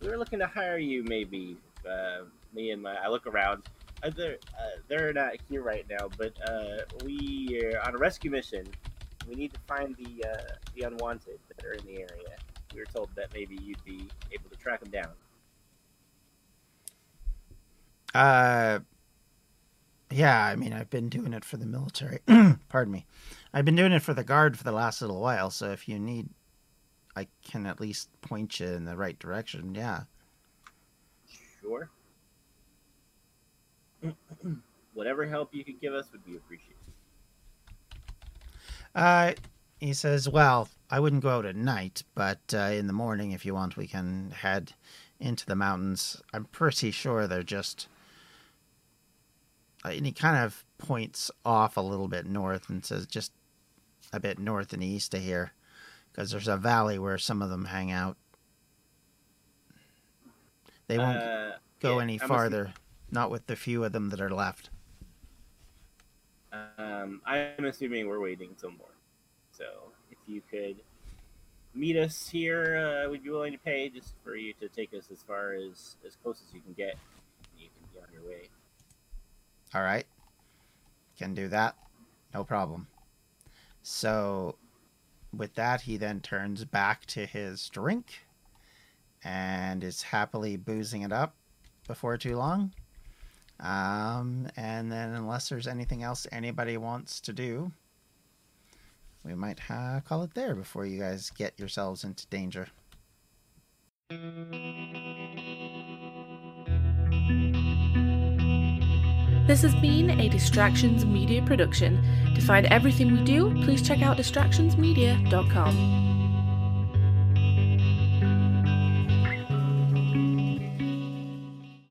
we were looking to hire you maybe. Uh, me and my I look around. Uh, they're uh, they're not here right now, but uh, we are on a rescue mission. We need to find the uh, the unwanted that are in the area. we were told that maybe you'd be able to track them down. Uh, yeah, I mean, I've been doing it for the military. Pardon me. I've been doing it for the guard for the last little while, so if you need, I can at least point you in the right direction. Yeah. Sure. Whatever help you could give us would be appreciated. Uh, he says, well, I wouldn't go out at night, but uh, in the morning, if you want, we can head into the mountains. I'm pretty sure they're just. Uh, and he kind of points off a little bit north and says, just a bit north and east of here, because there's a valley where some of them hang out. They won't Uh, go yeah, any farther, not with the few of them that are left. Um, I'm assuming we're waiting till morning. So if you could meet us here, uh, we'd be willing to pay just for you to take us as far as as close as you can get. You can be on your way. All right. Can do that. No problem. So, with that, he then turns back to his drink and is happily boozing it up before too long. Um, and then, unless there's anything else anybody wants to do, we might call it there before you guys get yourselves into danger. This has been a Distractions Media production. To find everything we do, please check out distractionsmedia.com.